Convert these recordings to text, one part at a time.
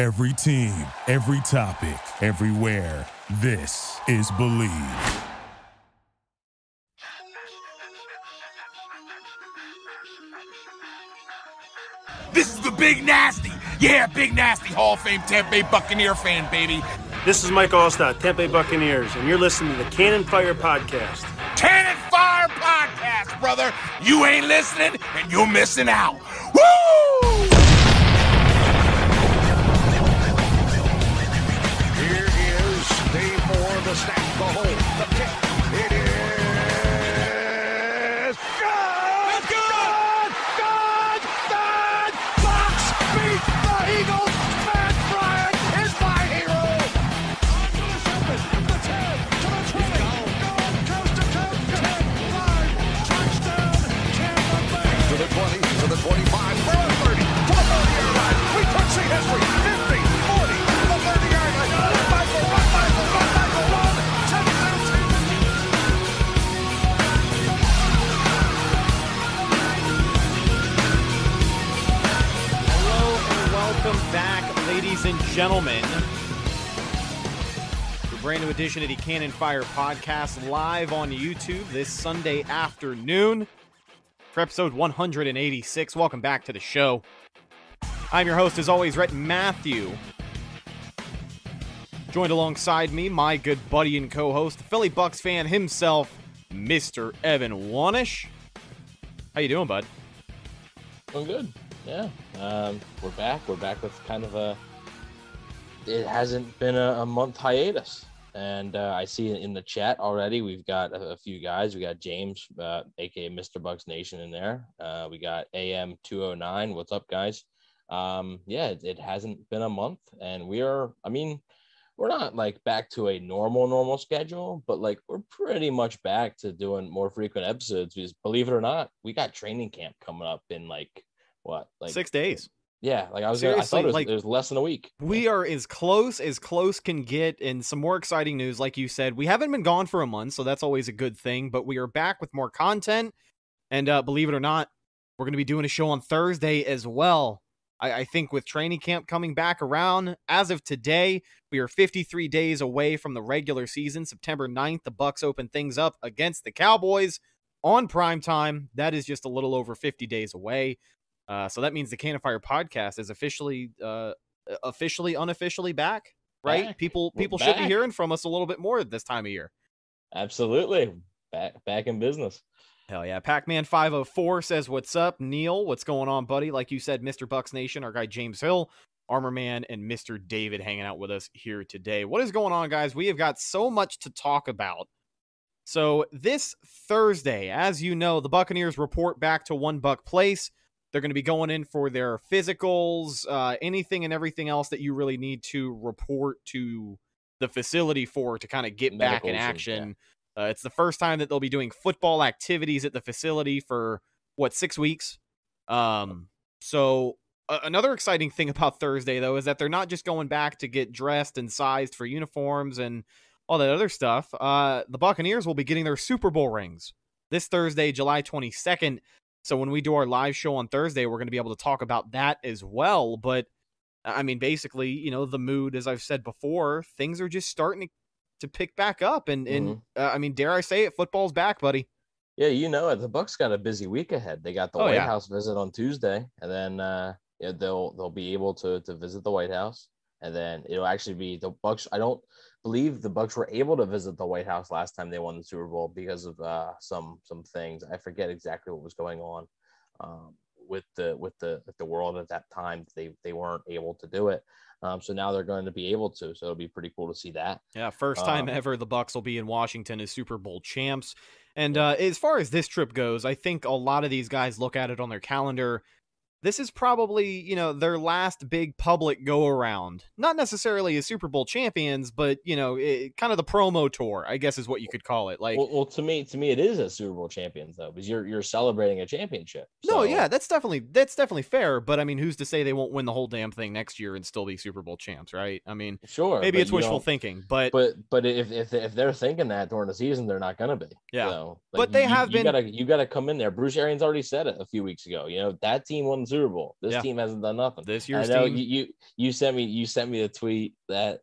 Every team, every topic, everywhere. This is Believe. This is the Big Nasty. Yeah, Big Nasty Hall of Fame Tampa Bay Buccaneer fan, baby. This is Mike Alstott, Tampa Bay Buccaneers, and you're listening to the Cannon Fire Podcast. Cannon Fire Podcast, brother. You ain't listening, and you're missing out. Woo! Ladies and gentlemen. A brand new edition of the Cannon Fire Podcast live on YouTube this Sunday afternoon for episode 186. Welcome back to the show. I'm your host, as always, Rhett Matthew. Joined alongside me, my good buddy and co-host, the Philly Bucks fan himself, Mr. Evan Wanish. How you doing, bud? I'm good. Yeah. Um, we're back. We're back with kind of a. It hasn't been a, a month hiatus, and uh, I see in the chat already we've got a, a few guys. We got James, uh, aka Mr. Bucks Nation, in there. Uh, we got AM two hundred nine. What's up, guys? Um, yeah, it, it hasn't been a month, and we are. I mean, we're not like back to a normal normal schedule, but like we're pretty much back to doing more frequent episodes. Because believe it or not, we got training camp coming up in like what like Six days. Yeah, like I was, gonna, I Seriously, thought it was, like, it was less than a week. We are as close as close can get, and some more exciting news. Like you said, we haven't been gone for a month, so that's always a good thing. But we are back with more content, and uh, believe it or not, we're going to be doing a show on Thursday as well. I, I think with training camp coming back around, as of today, we are 53 days away from the regular season. September 9th, the Bucks open things up against the Cowboys on prime time. That is just a little over 50 days away. Uh, so that means the Cannon Fire podcast is officially, uh, officially, unofficially back. Right? Back. People, We're people should be hearing from us a little bit more this time of year. Absolutely, back back in business. Hell yeah. Pac Man 504 says, What's up, Neil? What's going on, buddy? Like you said, Mr. Bucks Nation, our guy James Hill, Armor Man, and Mr. David hanging out with us here today. What is going on, guys? We have got so much to talk about. So, this Thursday, as you know, the Buccaneers report back to One Buck Place. They're going to be going in for their physicals, uh, anything and everything else that you really need to report to the facility for to kind of get back in action. Uh, it's the first time that they'll be doing football activities at the facility for what six weeks. Um, so uh, another exciting thing about Thursday though is that they're not just going back to get dressed and sized for uniforms and all that other stuff. Uh, the Buccaneers will be getting their Super Bowl rings this Thursday, July twenty second. So when we do our live show on Thursday, we're going to be able to talk about that as well. But I mean, basically, you know, the mood, as I've said before, things are just starting to, to pick back up, and and uh, I mean, dare I say it, football's back, buddy. Yeah, you know it. The Bucks got a busy week ahead. They got the Oh, White yeah. House visit on Tuesday, and then uh, yeah, they'll they'll be able to to visit the White House, and then it'll actually be the Bucks. I don't believe the Bucks were able to visit the White House last time they won the Super Bowl because of uh, some some things. I forget exactly what was going on um, with the with the with the world at that time. They they weren't able to do it. Um, so now they're going to be able to. So it'll be pretty cool to see that. Yeah, first time Um, ever the Bucks will be in Washington as Super Bowl champs. And uh, as far as this trip goes, I think a lot of these guys look at it on their calendar. This is probably you know their last big public go around not necessarily as super bowl champions but you know it, kind of the promo tour i guess is what you could call it like well, well, to me, to me, it is a Super Bowl champions though, because you're you're celebrating a championship. no yeah that's definitely that's definitely fair but i mean who's to say they won't win the whole damn thing next year and still be super bowl champs right i mean sure. maybe it's wishful thinking but, But but if if if they're thinking that during the season, they're not gonna be. Yeah. So, But they you- have you been- Gotta, you got to come in there. Bruce Arians already said it a few weeks ago. You know that team won Super Bowl. This Yeah. team hasn't done nothing. this I know team you, you you sent me you sent me a tweet that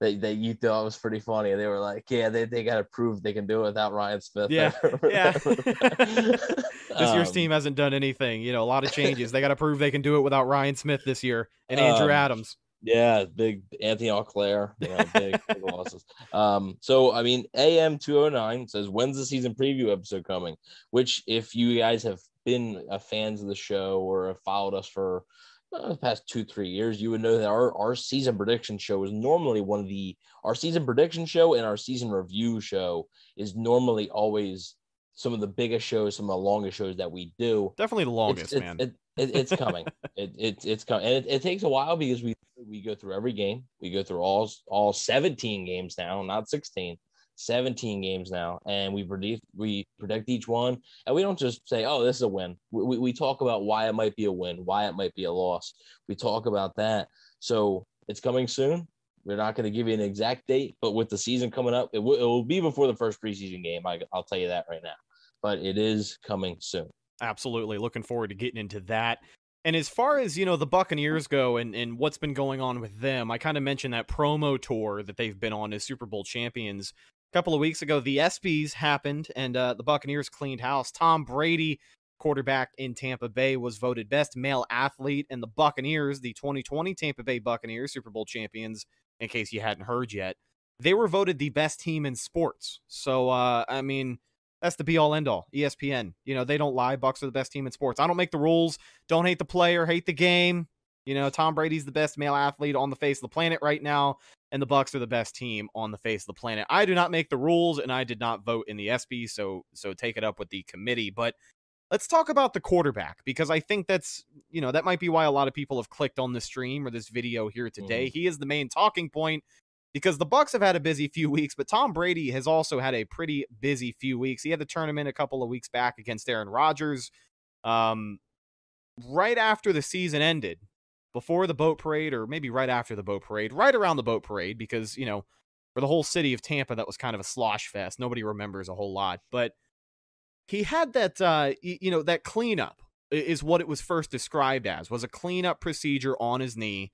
that, that you thought was pretty funny. They were like, yeah, they, they got to prove they can do it without Ryan Smith. Yeah, yeah. this year's Um, team hasn't done anything you know a lot of changes they got to prove they can do it without ryan smith this year and andrew Um, adams Yeah, big Antony Auclair, you know, big, big losses. Um, so I mean, AM two oh nine says when's the season preview episode coming? Which, if you guys have been fans of the show or have followed us for uh, the past two three years, you would know that our our season prediction show is normally one of the our season prediction show and our season review show is normally always some of the biggest shows, some of the longest shows that we do definitely the longest it's, man It, it, it's coming. it, it, it's coming, and it, it takes a while because we we go through every game. We go through all all 17 games now, not 16. 17 games now, and we predict we predict each one, and we don't just say, "Oh, this is a win." We, we, we talk about why it might be a win, why it might be a loss. We talk about that. So it's coming soon. We're not going to give you an exact date, but with the season coming up, it, will it will be before the first preseason game. I, I'll tell you that right now. But it is coming soon. absolutely looking forward to getting into that and as far as you know the buccaneers go and, and what's been going on with them i kind of mentioned that promo tour that they've been on as super bowl champions a couple of weeks ago the ESPYs happened and uh, the buccaneers cleaned house tom brady quarterback in tampa bay was voted best male athlete and the buccaneers the 2020 tampa bay buccaneers super bowl champions in case you hadn't heard yet they were voted the best team in sports so uh, i mean that's the be all end all. ESPN. You know, they don't lie. Bucks are the best team in sports. I don't make the rules. Don't hate the player, hate the game. You know, Tom Brady's the best male athlete on the face of the planet right now, and the Bucks are the best team on the face of the planet. I do not make the rules, and I did not vote in the ESPY, so so take it up with the committee. But let's talk about the quarterback because I think that's you know that might be why a lot of people have clicked on the stream or this video here today. He is the main talking point because the Bucks have had a busy few weeks, but Tom Brady has also had a pretty busy few weeks. He had the tournament a couple of weeks back against Aaron Rodgers. Um, right after the season ended, before the boat parade, or maybe right after the boat parade, right around the boat parade, because you know, for the whole city of Tampa, that was kind of a slosh fest. Nobody remembers a whole lot, but he had that, uh, you know, that cleanup is what it was first described as was a cleanup procedure on his knee.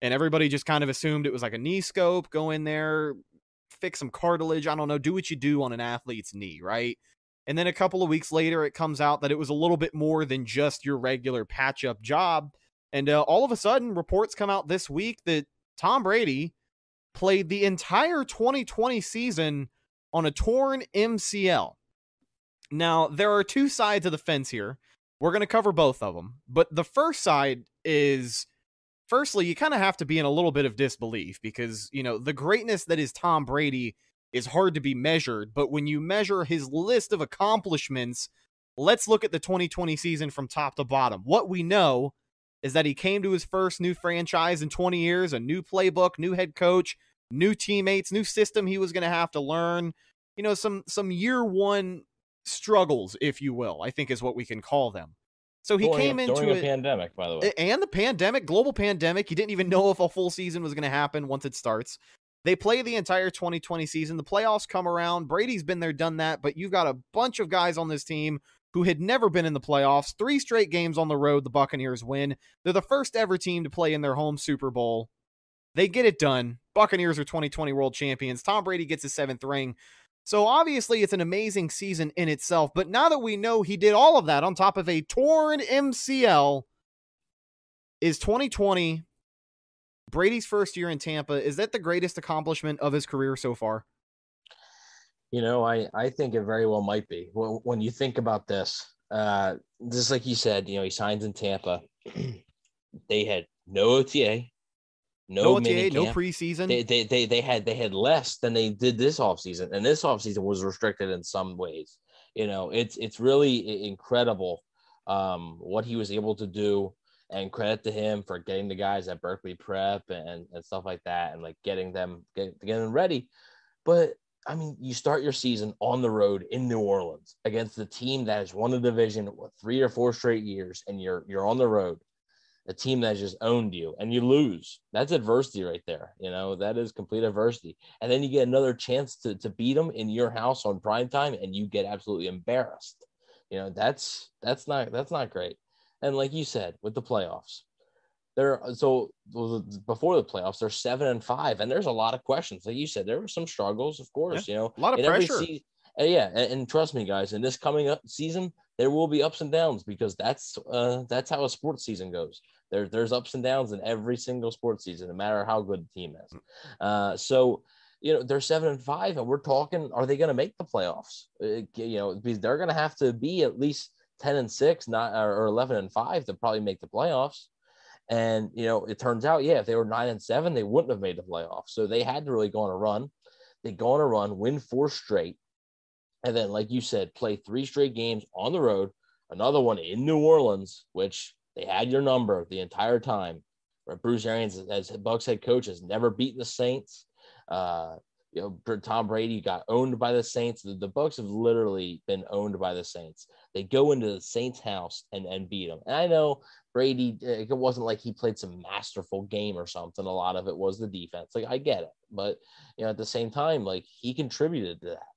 And everybody just kind of assumed it was like a knee scope go in there fix some cartilage i don't know do what you do on an athlete's knee right? And then a couple of weeks later it comes out that it was a little bit more than just your regular patch up job and uh, all of a sudden reports come out this week that tom brady played the entire 2020 season on a torn mcl now there are two sides of the fence here we're going to cover both of them but the first side is firstly, you kind of have to be in a little bit of disbelief because, you know, the greatness that is Tom Brady is hard to be measured. But when you measure his list of accomplishments, let's look at the 2020 season from top to bottom. What we know is that he came to his first new franchise in 20 years, a new playbook, new head coach, new teammates, new system he was going to have to learn. You know, some some year one struggles, if you will, I think is what we can call them. So he During came into during a pandemic, by the way. and the pandemic, global pandemic. You didn't even know if a full season was going to happen once it starts. They play the entire 2020 season. The playoffs come around. Brady's been there, done that, but you've got a bunch of guys on this team who had never been in the playoffs. Three straight games on the road, the Buccaneers win. They're the first ever team to play in their home Super Bowl. They get it done. Buccaneers are 2020 world champions. Tom Brady gets his seventh ring. So obviously, it's an amazing season in itself. But now that we know he did all of that on top of a torn MCL, is 2020 Brady's first year in Tampa? Is that the greatest accomplishment of his career so far? You know, I I think it very well might be. When, when you think about this, uh, just like you said, you know, he signs in Tampa. they had no OTA, no, No, OTA, no preseason. They, they they they had they had less than they did this offseason. and this offseason was restricted in some ways. You know, it's it's really incredible um, what he was able to do and credit to him for getting the guys at Berkeley Prep and, and stuff like that, and like getting them get, getting them ready. But I mean, you start your season on the road in New Orleans against the team that has won the division what, three or four straight years, and you're you're on the road, a team that just owned you, and you lose. That's adversity right there. You know that is complete adversity, and then you get another chance to to beat them in your house on prime time, and you get absolutely embarrassed. You know that's that's not that's not great. And like you said, with the playoffs, they're so before the playoffs, they're seven and five, and there's a lot of questions. Like you said, there were some struggles, of course. Yeah, you know, a lot of pressure. se- uh, yeah, and, and trust me, guys, in this coming up season, there will be ups and downs because that's uh that's how a sports season goes. There, there's ups and downs in every single sports season, no matter how good the team is. Uh, so you know they're seven and five, and we're talking, are they going to make the playoffs? Uh, you know, because they're going to have to be at least ten and six, not or eleven and five to probably make the playoffs. And you know, it turns out, yeah, if they were nine and seven, they wouldn't have made the playoffs. So they had to really go on a run. They go on a run, win four straight, and then, like you said, play three straight games on the road. Another one in New Orleans, which they had your number the entire time. Bruce Arians, as Bucks head coach, has never beaten the Saints. Uh, you know, Tom Brady got owned by the Saints. The, the Bucks have literally been owned by the Saints. They go into the Saints' house and and beat them. And I know Brady, it wasn't like he played some masterful game or something. A lot of it was the defense. Like I get it, but you know, at the same time, like he contributed to that.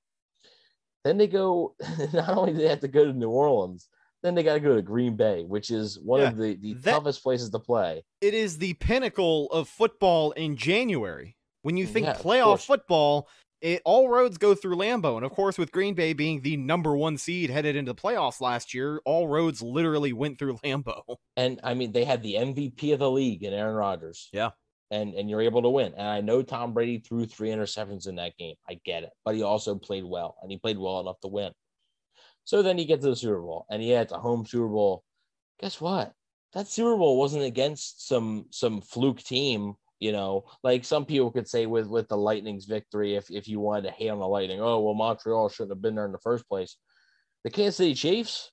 Then they go. Not only do they have to go to New Orleans, then they got to go to Green Bay, which is one Yeah, of the, the that- toughest places to play. it is the pinnacle of football in January. When you think Yeah, playoff football, it, all roads go through Lambeau. And of course, with Green Bay being the number one seed headed into the playoffs last year, all roads literally went through Lambeau. And I mean, they had the MVP of the league in Aaron Rodgers. Yeah. And and you're able to win. And I know Tom Brady threw three interceptions in that game. I get it. But he also played well and he played well enough to win. So then you get to the Super Bowl and yeah, it's a home Super Bowl. Guess what? That Super Bowl wasn't against some some fluke team, you know, like some people could say with with the Lightning's victory, if if you wanted to hate on the Lightning, oh well, Montreal shouldn't have been there in the first place. The Kansas City Chiefs,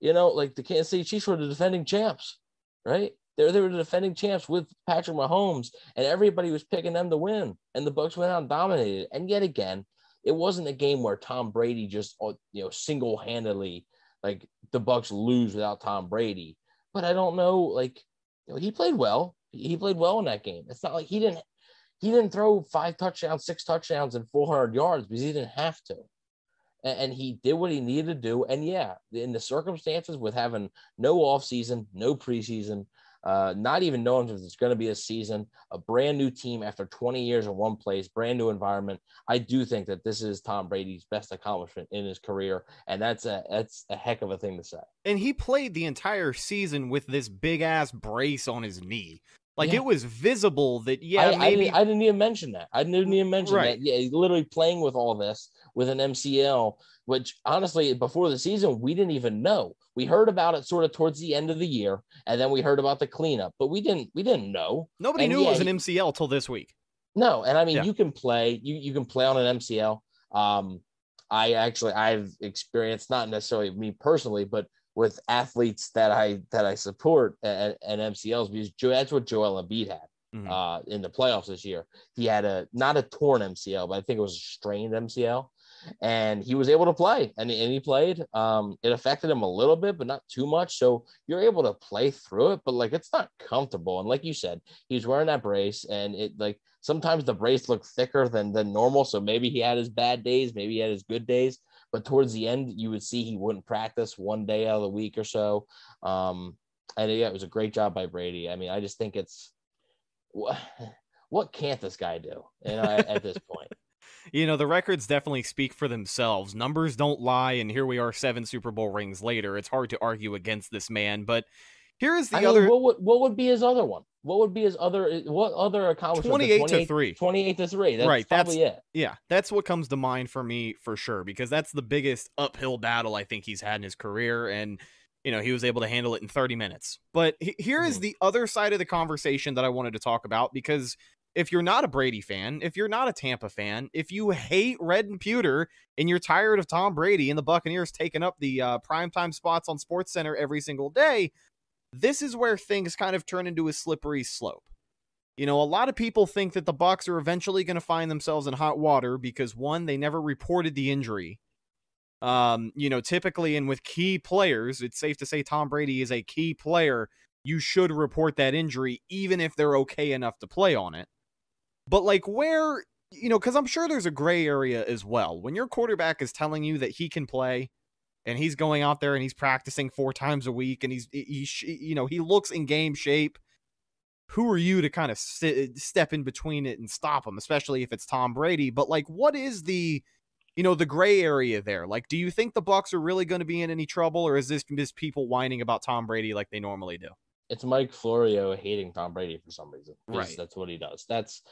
you know, like the Kansas City Chiefs were the defending champs, right? They they were the defending champs with Patrick Mahomes, and everybody was picking them to win. And the Bucks went out and dominated. And yet again, it wasn't a game where Tom Brady just uh, you know single handedly like the Bucks lose without Tom Brady. But I don't know, like you know, he played well. He played well in that game. It's not like he didn't he didn't throw five touchdowns, six touchdowns, and 400 yards because he didn't have to and, and he did what he needed to do. And yeah, in the circumstances with having no offseason, no preseason, uh, not even knowing if it's going to be a season, a brand new team after 20 years in one place, brand new environment. I do think that this is Tom Brady's best accomplishment in his career, and that's a that's a heck of a thing to say. And he played the entire season with this big ass brace on his knee. Like Yeah. it was visible that, yeah, I, I maybe. didn't, I didn't even mention that. I didn't even mention Right. that. Yeah, literally playing with all this with an MCL, which honestly, before the season, we didn't even know. We heard about it sort of towards the end of the year, and then we heard about the cleanup, but we didn't we didn't know. Nobody and knew yeah, it was an MCL till this week. No, and I mean Yeah. you can play you you can play on an MCL. Um, I actually I've experienced not necessarily me personally, but with athletes that I that I support and, and MCLs because Joe, that's what Joel Embiid had Mhm. uh, in the playoffs this year. He had a not a torn MCL, but I think it was a strained MCL, and he was able to play, and, and he played. Um, it affected him a little bit, but not too much. So you're able to play through it, but like it's not comfortable. And like you said, he's wearing that brace, and it like sometimes the brace looked thicker than than normal. So maybe he had his bad days, maybe he had his good days. But towards the end, you would see he wouldn't practice one day out of the week or so. Um, and yeah, it was a great job by Brady. I mean, I just think it's what what can't this guy do? You know, at, at this point. You know, the records definitely speak for themselves. Numbers don't lie, and here we are, seven Super Bowl rings later. It's hard to argue against this man, but here is the I mean, other what would what would be his other one? What would be his other what other accomplishment? 28 to 3. 28 to 3. That's Right, probably it. Yeah, that's what comes to mind for me for sure because that's the biggest uphill battle I think he's had in his career and you know, he was able to handle it in 30 minutes. But he- here is Mhm. the other side of the conversation that I wanted to talk about because if you're not a Brady fan, if you're not a Tampa fan, if you hate Red and Pewter and you're tired of Tom Brady and the Buccaneers taking up the uh, primetime spots on Sports Center every single day, this is where things kind of turn into a slippery slope. You know, a lot of people think that the Bucks are eventually going to find themselves in hot water because one, they never reported the injury. Um, you know, typically and with key players, it's safe to say Tom Brady is a key player. You should report that injury even if they're okay enough to play on it. But like where, you know, cuz I'm sure there's a gray area as well. When your quarterback is telling you that he can play and he's going out there and he's practicing four times a week and he's he, he you know, he looks in game shape who are you to kind of st- step in between it and stop him, especially if it's Tom Brady? But like, what is the, you know, the gray area there? Like, do you think the Bucks are really going to be in any trouble, or is this just people whining about Tom Brady like they normally do? It's Mike Florio hating Tom Brady for some reason. Right. That's what he does. That's.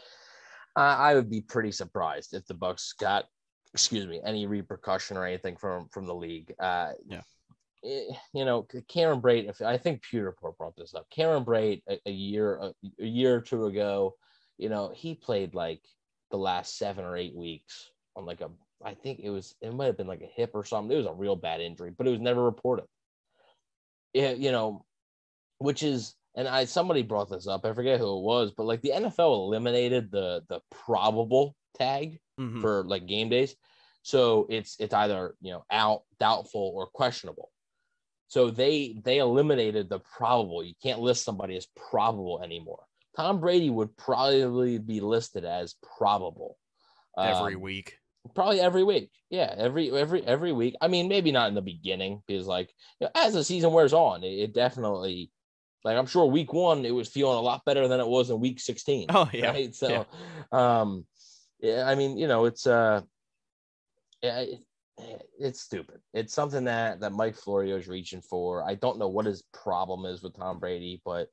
Uh, I would be pretty surprised if the Bucks got, excuse me, any repercussion or anything from from the league. Uh, Yeah. eh, you know, Cameron Brate. If I think Pewter brought this up, Cameron Brate a, a year a, a year or two ago, you know, he played like the last seven or eight weeks on like a. I think it was it might have been like a hip or something. It was a real bad injury, but it was never reported. Yeah, you know, which is and I somebody brought this up. I forget who it was, but like the NFL eliminated the the probable tag Mhm. for like game days. So it's it's either you know out, doubtful, or questionable. So they they eliminated the probable. You can't list somebody as probable anymore. Tom Brady would probably be listed as probable Every Um, week. probably every week. Yeah, every every every week. I mean, maybe not in the beginning because like you know, as the season wears on, it, it definitely like I'm sure week one it was feeling a lot better than it was in week 16. Oh yeah. Right. So yeah. um yeah, I mean, you know, it's uh it, it's stupid. It's something that that Mike Florio is reaching for. I don't know what his problem is with Tom Brady, but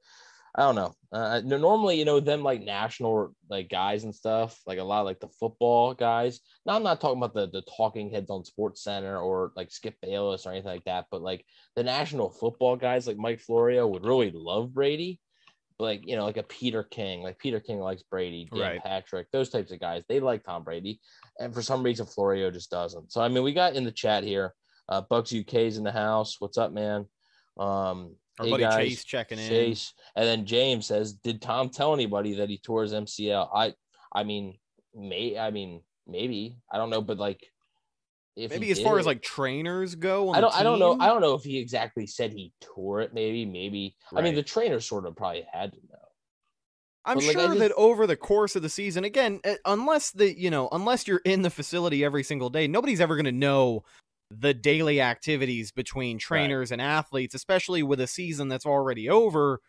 I don't know. Uh, normally, you know, them like national like guys and stuff, like a lot of like the football guys. Now, I'm not talking about the the talking heads on Sports Center or like Skip Bayless or anything like that, but like the national football guys like Mike Florio would really love Brady. Like you know, like a Peter King, like Peter King likes Brady, Dan Right. Patrick, those types of guys. They like Tom Brady, and for some reason Florio just doesn't. So I mean, we got in the chat here. Uh, Bucks UK's in the house. What's up, man? Um, Our hey, buddy guys. Chase checking in. Chase. And then James says, "Did Tom tell anybody that he tore his MCL?" I, I mean, may, I mean, maybe I don't know, but like, if Maybe as far as like trainers go. I don't, I don't know. I don't know if he exactly said he tore it. Maybe, maybe. I mean, the trainer sort of probably had to know. I'm But, like, sure that over the course of the season, again, uh, unless the you know, unless you're in the facility every single day, nobody's ever going to know the daily activities between trainers and athletes, especially with a season that's already over.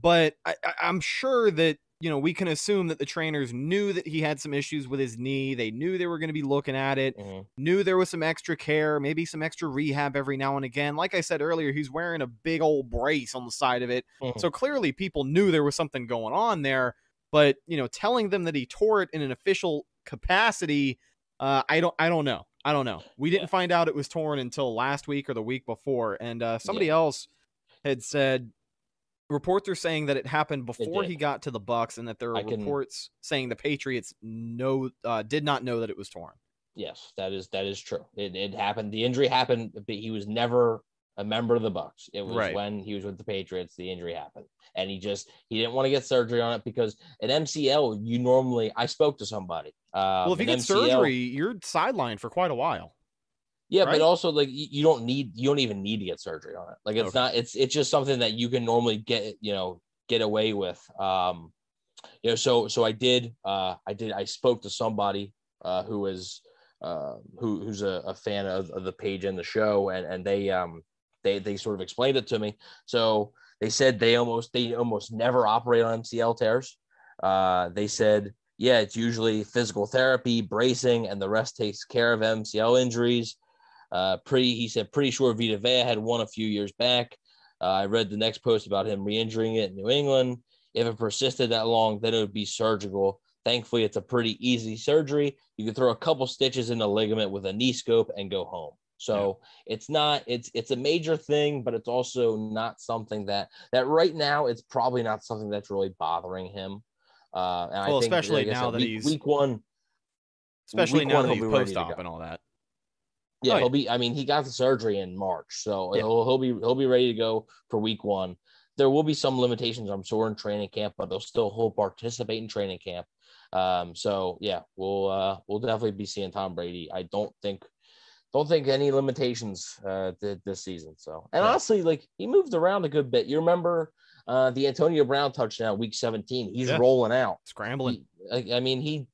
But I, I- I'm sure that you know we can assume that the trainers knew that he had some issues with his knee. They knew they were going to be looking at it. Mhm. Knew there was some extra care, maybe some extra rehab every now and again. Like I said earlier, he's wearing a big old brace on the side of it. Mhm. So clearly people knew there was something going on there, but you know, telling them that he tore it in an official capacity, uh, I don't I don't know. I don't know. We didn't find out it was torn until last week or the week before. And uh, somebody else had said reports are saying that it happened before did. he got to the Bucks and that there are I can- reports saying the Patriots no uh, did not know that it was torn. Yes, that is that is true. It, it happened. The injury happened, but he was never a member of the Bucks. It was Right. when he was with the Patriots the injury happened, and he just he didn't want to get surgery on it because an MCL you normally. I spoke to somebody. Uh, well, if you get MCL surgery, you're sidelined for quite a while. Yeah, right? but also like you, don't need you don't even need to get surgery on it. Like it's Okay. not it's it's just something that you can normally get you know get away with. Um, you know, so so I did uh I did I spoke to somebody uh who is uh who who's a, a fan of, of the page and the show and and they um they they sort of explained it to me. So they said they almost they almost never operate on MCL tears. Uh, they said yeah, it's usually physical therapy, bracing, and the rest takes care of MCL injuries. Uh, pretty, he said, pretty sure Vita Vea had one a few years back. Uh, I read the next post about him re-injuring it in New England. If it persisted that long, then it would be surgical. Thankfully, it's a pretty easy surgery. You can throw a couple stitches in the ligament with a knee scope and go home. So it's not it's it's a major thing, but it's also not something that that right now it's probably not something that's really bothering him. Uh, and I think, especially like now said, that week, he's- week one, Especially Week now one, that he's post op and all that. Yeah, Oh, he'll be. I mean, he got the surgery in March, so Yeah. he'll he'll be he'll be ready to go for week one. there will be some limitations, I'm sure, in training camp, but they'll still whole participate in training camp. Um, so yeah, we'll uh, we'll definitely be seeing Tom Brady. I don't think don't think any limitations uh, th- this season. So, and Yeah. honestly, like he moved around a good bit. You remember uh, the Antonio Brown touchdown, week 17? He's rolling out. Scrambling. He- I, I mean, he,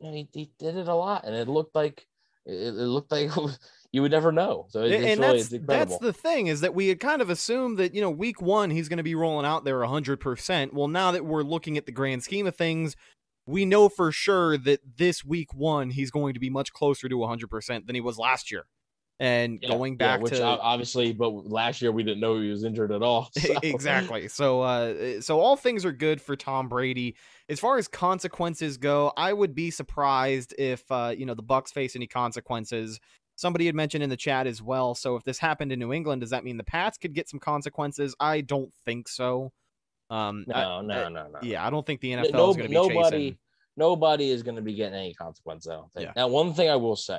he he did it a lot, and it looked like it, it looked like you would never know. So it, and it's really that's it's that's the thing is that we had kind of assumed that you know week one he's going to be rolling out there 100% well now that we're looking at the grand scheme of things we know for sure that this week one he's going to be much closer to 100% than he was last year and Yeah, going yeah, back which to obviously, but last year we didn't know he was injured at all. so- exactly. So uh so all things are good for Tom Brady. As far as consequences go, I would be surprised if uh you know the Bucks face any consequences. Somebody had mentioned in the chat as well. So if this happened in New England, does that mean the Pats could get some consequences? I don't think so. Um I- No, no, no, no. yeah, I don't think the NFL no- is going to be nobody, chasing. nobody is going to be getting any consequence. I don't think. Yeah. Now, one thing I will say,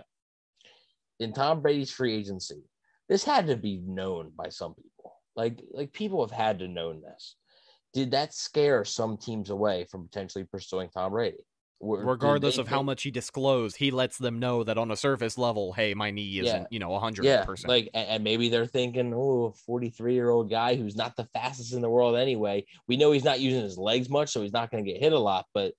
in Tom Brady's free agency, this had to be known by some people. Like, like people have had to known this. Did that scare some teams away from potentially pursuing Tom Brady? Were- Regardless of how much he disclosed, he lets them know that on a surface level, hey, my knee isn't, you know, 100%. Yeah, like, and, and maybe they're thinking, oh, 43 year old guy who's not the fastest in the world anyway. We know he's not using his legs much, so he's not going to get hit a lot. But,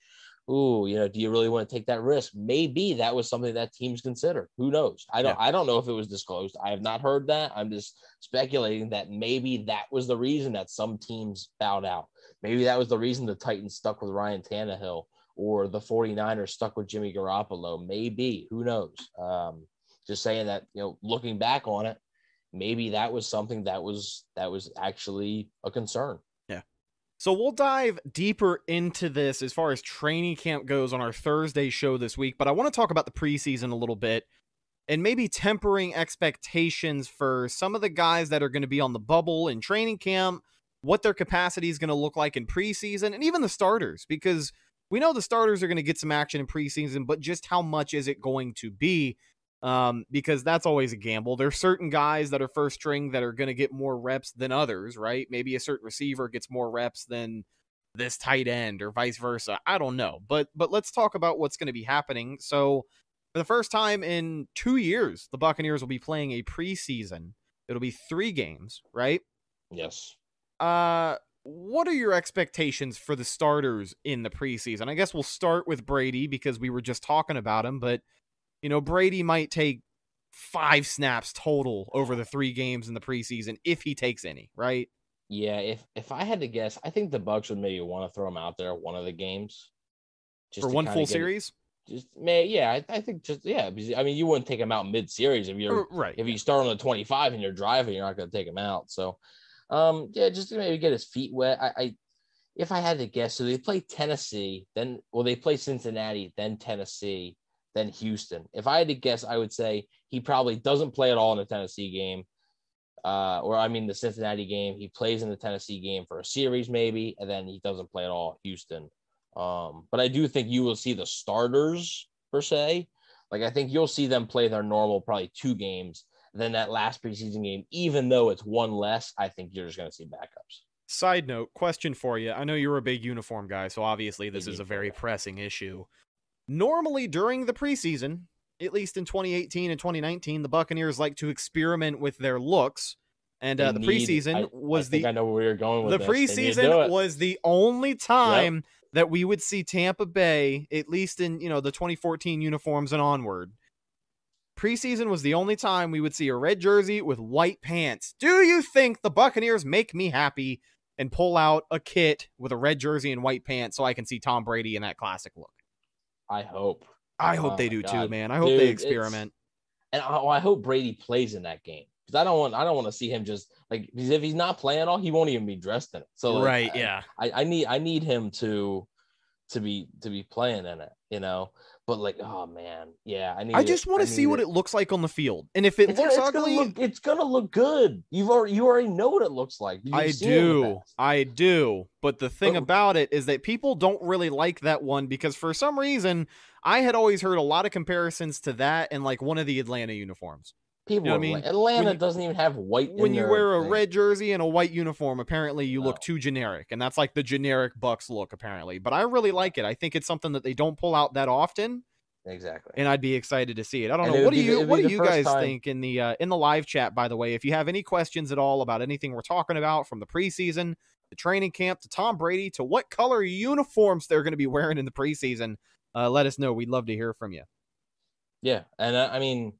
ooh, you know, do you really want to take that risk? Maybe that was something that teams consider. Who knows? I don't. Yeah. I don't know if it was disclosed. I have not heard that. I'm just speculating that maybe that was the reason that some teams bowed out. Maybe that was the reason the Titans stuck with Ryan Tannehill or the 49ers stuck with Jimmy Garoppolo. Maybe. Who knows? Um, just saying that you know looking back on it maybe that was something that was that was actually a concern So we'll dive deeper into this as far as training camp goes on our Thursday show this week, but I want to talk about the preseason a little bit and maybe tempering expectations for some of the guys that are going to be on the bubble in training camp, what their capacity is going to look like in preseason, and even the starters, because we know the starters are going to get some action in preseason, but just how much is it going to be? Um, because that's always a gamble. There's certain guys that are first string that are going to get more reps than others, right? Maybe a certain receiver gets more reps than this tight end or vice versa. I don't know, but but let's talk about what's going to be happening. So, for the first time in two years, the Buccaneers will be playing a preseason. It'll be three games, right? yes Uh, what are your expectations for the starters in the preseason? I guess we'll start with Brady because we were just talking about him, but you know, Brady might take five snaps total over the three games in the preseason if he takes any, right? yeah if if i had to guess i think the bucks would maybe want to throw him out there one of the games just For one full get series? just may yeah I, I think just yeah i mean you wouldn't take him out mid-series if you're Uh, right. if you start on the 25 and you're driving you're not going to take him out so um yeah just to maybe get his feet wet I, I if i had to guess so they play tennessee then well they play cincinnati then tennessee then houston if i had to guess i would say he probably doesn't play at all in the tennessee game uh or i mean the cincinnati game he plays in the tennessee game for a series maybe and then he doesn't play at all houston um but i do think you will see the starters per se like I think you'll see them play their normal probably two games. Then that last preseason game, even though it's one less, I think you're just going to see backups. Side note, question for you. I know you're a big uniform guy, so obviously this is a very pressing issue. Normally during the preseason, at least in 2018 and 2019, the Buccaneers like to experiment with their looks. And uh, the need- preseason I- was I the I know where you're going with the this. They need to do preseason was the only time that we would see Tampa Bay, at least in you know the 2014 uniforms and onward. Preseason was the only time we would see a red jersey with white pants. Do you think the Buccaneers make me happy and pull out a kit with a red jersey and white pants so I can see Tom Brady in that classic look? I hope. I hope Oh they do too, man. I hope Dude, they experiment. and I, I hope Brady plays in that game because I don't want I don't want to see him just like because if he's not playing all, he won't even be dressed in it. So like, right, I- yeah. I, I need I need him to to be to be playing in it, you know. But like, oh man, yeah, I need. I just want to see what it looks like on the field. And if it It's, looks gonna, it's ugly, gonna look. It's gonna look good. You've already you already know what it looks like. You've I seen it in the do. I do. But the thing Oh. about it is that people don't really like that one because for some reason I had always heard a lot of comparisons to that and like one of the Atlanta uniforms. People, know what I mean? like- Atlanta you- doesn't even have white. when you wear a thing. red jersey and a white uniform, apparently you look too generic, and that's like the generic Bucks look, apparently. But I really like it. I think it's something that they don't pull out that often, exactly. and I'd be excited to see it. I don't And know. What do be the- you What do you guys time- think in the uh, in the live chat? By the way, if you have any questions at all about anything we're talking about, from the preseason, the training camp, to Tom Brady, to what color uniforms they're going to be wearing in the preseason, uh, let us know. We'd love to hear from you. Yeah, and I, I mean,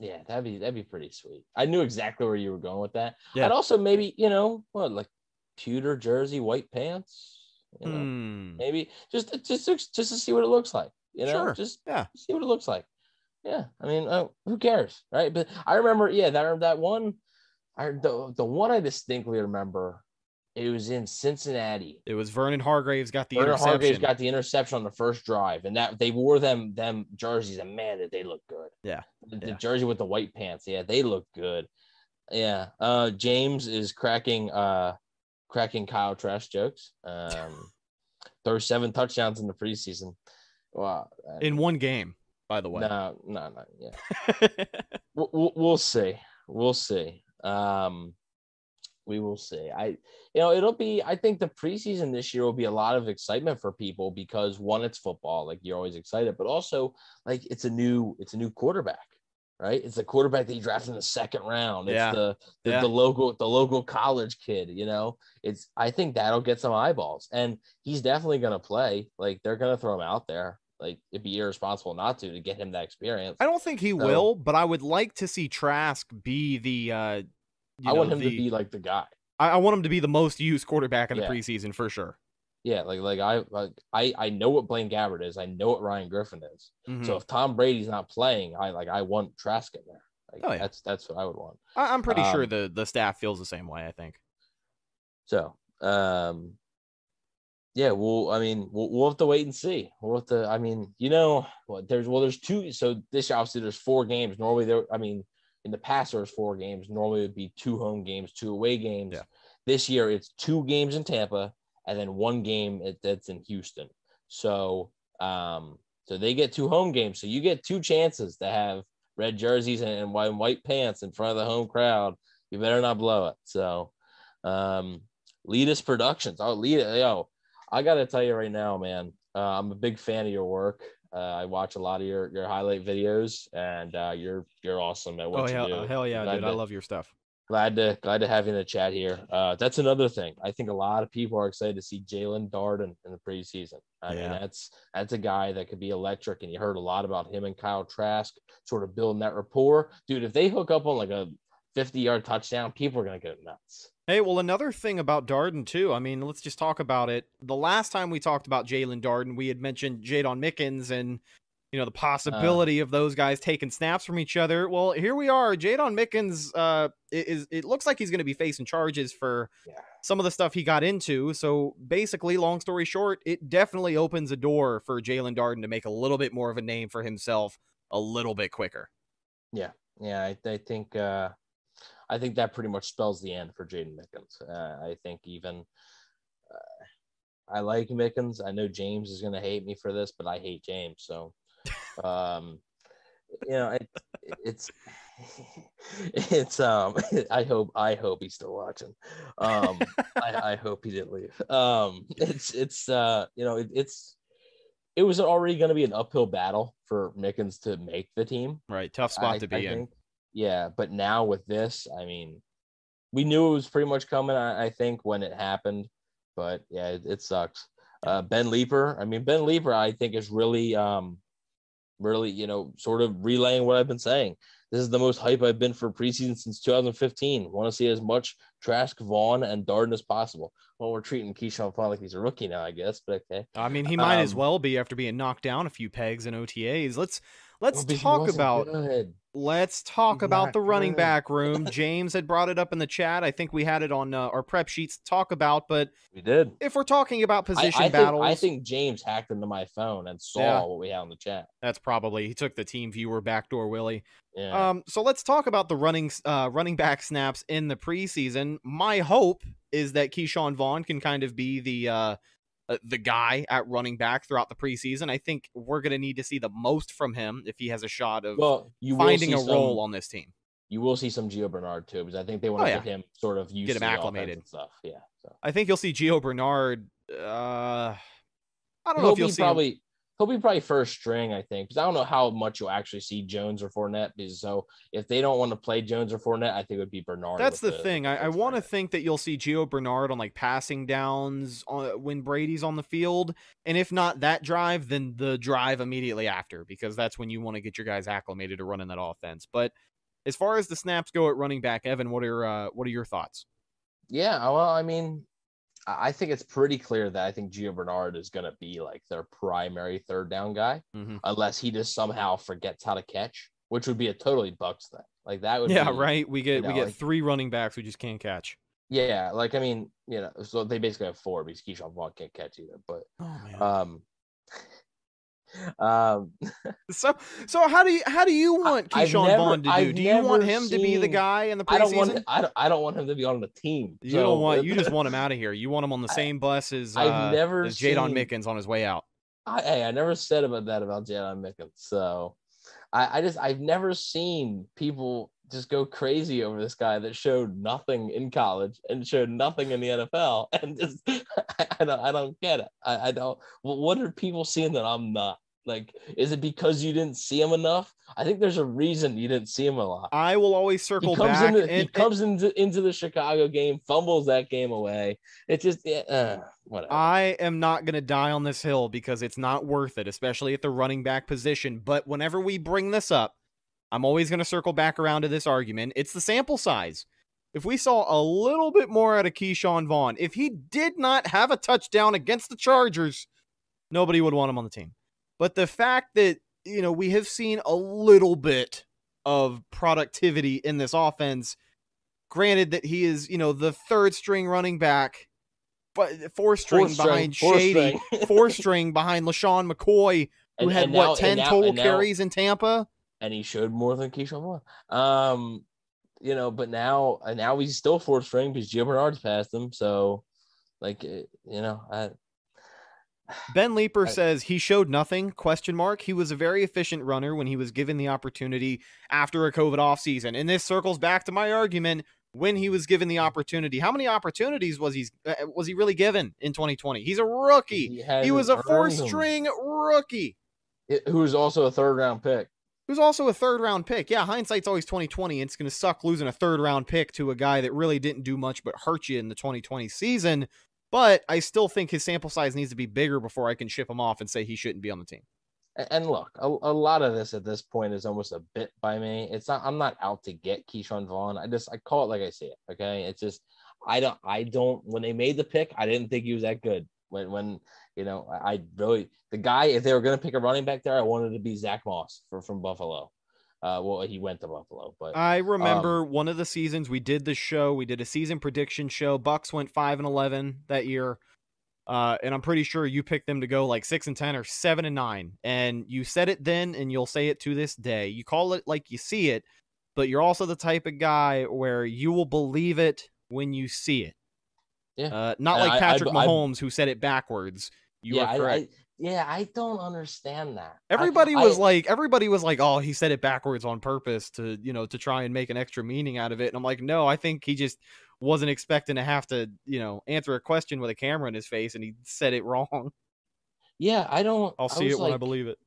yeah, that'd be that'd be pretty sweet. I knew exactly where you were going with that. Yeah. I'd also maybe you know what like pewter jersey, white pants. You know, Hmm. maybe just just just to see what it looks like. You know, Sure, just yeah. see what it looks like. Yeah, I mean, uh, who cares, right? But I remember, yeah, that that one, I the the one I distinctly remember. It was in Cincinnati. It was Vernon Hargreaves got the Vernon interception. Hargreaves got the interception on the first drive, and that they wore them them jerseys, and man, did they look good. Yeah, the, the jersey with the white pants, yeah, they look good. Yeah, uh, James is cracking uh cracking Kyle Trask jokes. Um, throws seven touchdowns in the preseason. Wow, in one game, by the way. no, no, no, yeah, we'll, we'll, we'll see, we'll see. Um, we will see. I, you know, it'll be. I think the preseason this year will be a lot of excitement for people because one, it's football, like you're always excited, but also like it's a new, it's a new quarterback, right? It's the quarterback that you drafted in the second round. It's Yeah. the the, Yeah. the local, the local college kid. You know, it's. I think that'll get some eyeballs, and he's definitely gonna play. Like they're gonna throw him out there. Like it'd be irresponsible not to to get him that experience. I don't think he So- will, but I would like to see Trask be the. Uh, I want know, him to be like the guy. I, I want him to be the most used quarterback in the preseason for sure. Yeah, like like I like I I know what Blaine Gabbert is. I know what Ryan Griffin is. Mhm. So if Tom Brady's not playing, I like I want Trask in there. Like Oh, yeah. that's that's what I would want. I, I'm pretty sure um, the the staff feels the same way. I think. So um yeah, well, I mean, we'll, we'll have to wait and see. We'll have to. I mean, you know, what there's well, there's two. So this obviously, there's four games. Normally, there. I mean, in the past, there was four games. Normally, it'd be two home games, two away games. Yeah. This year, it's two games in Tampa and then one game that's in Houston. So, um, so they get two home games. So you get two chances to have red jerseys and, and white, white pants in front of the home crowd. You better not blow it. So, um, Leadus Productions. Oh, Lita, yo, I gotta tell you right now, man. Uh, I'm a big fan of your work. Uh, I watch a lot of your your highlight videos, and uh, you're you're awesome at what Oh you hell, do. hell yeah, Glad dude! I love your stuff. glad to glad to have you in the chat here. Uh, that's another thing. I think a lot of people are excited to see Jaelon Darden in the preseason. I mean, that's that's a guy that could be electric, and you heard a lot about him and Kyle Trask sort of building that rapport. Dude, if they hook up on like a 50 yard touchdown, people are gonna go nuts. Hey, well, another thing about Darden too. I mean, let's just talk about it. The last time we talked about Jaelon Darden, we had mentioned Jaydon Mickens and you know the possibility of those guys taking snaps from each other. Well, here we are. Jaydon Mickens uh, is. It looks like he's going to be facing charges for Yeah. some of the stuff he got into. So basically, long story short, it definitely opens a door for Jaelon Darden to make a little bit more of a name for himself a little bit quicker. Yeah, yeah, I, I think uh, I think that pretty much spells the end for Jaydon Mickens. Uh, I think even uh, I like Mickens. I know James is going to hate me for this, but I hate James. So, um, you know, it, it's it's um. I hope I hope he's still watching. Um, I, I hope he didn't leave. Um, it's it's uh, you know, it, it's it was already going to be an uphill battle for Mickens to make the team. Right, tough spot I- to be I in. think. Yeah, but now with this, I mean, we knew it was pretty much coming. I, I think when it happened, but yeah, it, it sucks. Uh, ben Leeper, I mean, Ben Leeper, I think is really, um, really, you know, sort of relaying what I've been saying. This is the most hype I've been for preseason since 2015. Want to see as much Trask, Vaughn, and Darden as possible. Well, we're treating Ke'Shawn Vaughn like he's a rookie now, I guess, but okay. I mean, he might as Um, well be after being knocked down a few pegs in OTAs. Let's let's Well, talk about good. Let's talk about the running good. back room. James had brought it up in the chat. I think we had it on uh, our prep sheets to talk about. But We did. if we're talking about position I think, battles, I think James hacked into my phone and saw Yeah. what we had on the chat. that's probably he took the team viewer backdoor Willie. Yeah. Um, so let's talk about the running uh, running back snaps in the preseason. My hope is that Ke'Shawn Vaughn can kind of be the uh, uh, the guy at running back throughout the preseason. I think we're going to need to see the most from him if he has a shot of well, you finding a some- role on this team. you will see some Gio Bernard too, because I think they want Oh, to yeah. get him sort of used Get him acclimated. and stuff. Yeah. So I think you'll see Gio Bernard. Uh, I don't know he'll if you'll see him- probably he'll be probably first string, I think, because I don't know how much you'll actually see Jones or Fournette. Because so if they don't want to play Jones or Fournette, I think it would be Bernard. That's the with thing. I, I want to think that you'll see Gio Bernard on like passing downs on, when Brady's on the field, and if not that drive, then the drive immediately after, because that's when you want to get your guys acclimated to running that offense. But as far as the snaps go at running back, Evan, what are uh, what are your thoughts? Yeah, well, I mean, I think it's pretty clear that I think Gio Bernard is going to be like their primary third down guy, Mm-hmm. unless he just somehow forgets how to catch, which would be a totally Bucks thing. Like that would Yeah, be, right. We get know, we get like- three running backs who just can't catch. Yeah, like I mean, you know, so they basically have four because Ke'Shawn Vaughn can't catch either. But Oh um, um, so so how do you how do you want Ke'Shawn never- Vaughn to do? I've do you want him to be the guy in the preseason? I don't want I don't, I don't want him to be on the team. You So, don't want you just want him out of here. You want him on the same bus as uh, I've never as Jaydon seen- Mickens on his way out. I, hey, I never said about that about Jaydon Mickens. So I, I just I've never seen people just go crazy over this guy that showed nothing in college and showed nothing in the NFL and just I, I don't I don't get it. I, I don't what are people seeing that I'm not? Like, is it because you didn't see him enough? I think there's a reason you didn't see him a lot. I will always circle He comes back. into and, he and- comes into into the Chicago game, fumbles that game away. It just uh, whatever. I am not going to die on this hill because it's not worth it, especially at the running back position. But whenever we bring this up, I'm always going to circle back around to this argument. It's the sample size. If we saw a little bit more out of Ke'Shawn Vaughn, if he did not have a touchdown against the Chargers, nobody would want him on the team. But the fact that, you know, we have seen a little bit of productivity in this offense, granted that he is, you know, the third string running back, but fourth string string, behind fourth Shady, string. four string behind LeSean McCoy, who And- had and what, now- 10 now- total now- carries in Tampa? And he showed more than Ke'Shawn Vaughn. Um, you know, but now and now he's still fourth string because Gio Bernard's passed him. So, like, you know, I, Ben Leeper I- says he showed nothing question mark he was a very efficient runner when he was given the opportunity after a covid offseason and this circles back to my argument when he was given the opportunity how many opportunities was he uh, was he really given in 2020 he's a rookie he was a hasn't four earned them. string rookie It- who was also a third round pick. Who's also a third round pick yeah hindsight's always 2020 and it's going to suck losing a third round pick to a guy that really didn't do much but hurt you in the 2020 season but i still think his sample size needs to be bigger before i can ship him off and say he shouldn't be on the team And look, a, a lot of this at this point is almost a bit by me. It's not. I'm not out to get Ke'Shawn Vaughn. I just I call it like I see it. Okay, it's just I don't I don't. When they made the pick, I didn't think he was that good. When when you know I, I really the guy if they were going to pick a running back there, I wanted to be Zach Moss for, from Buffalo. Uh, well, he went to Buffalo, but I remember one of the seasons we did the show. We did a season prediction show. Bucks went five and eleven that year, uh, and I'm pretty sure you picked them to go like six and ten or seven and nine. And you said it then, and you'll say it to this day. You call it like you see it, but you're also the type of guy where you will believe it when you see it. Yeah. Uh, not And like I- I- Patrick I- Mahomes who said it backwards. You yeah, are I, correct. I, yeah, I don't understand that. I- Everybody was I- like, everybody was like, oh, he said it backwards on purpose to, you know, to try and make an extra meaning out of it. And I'm like, no, I think he just wasn't expecting to have to, you know, answer a question with a camera in his face, and he said it wrong. yeah, I don't. I'll see was it when I believe it.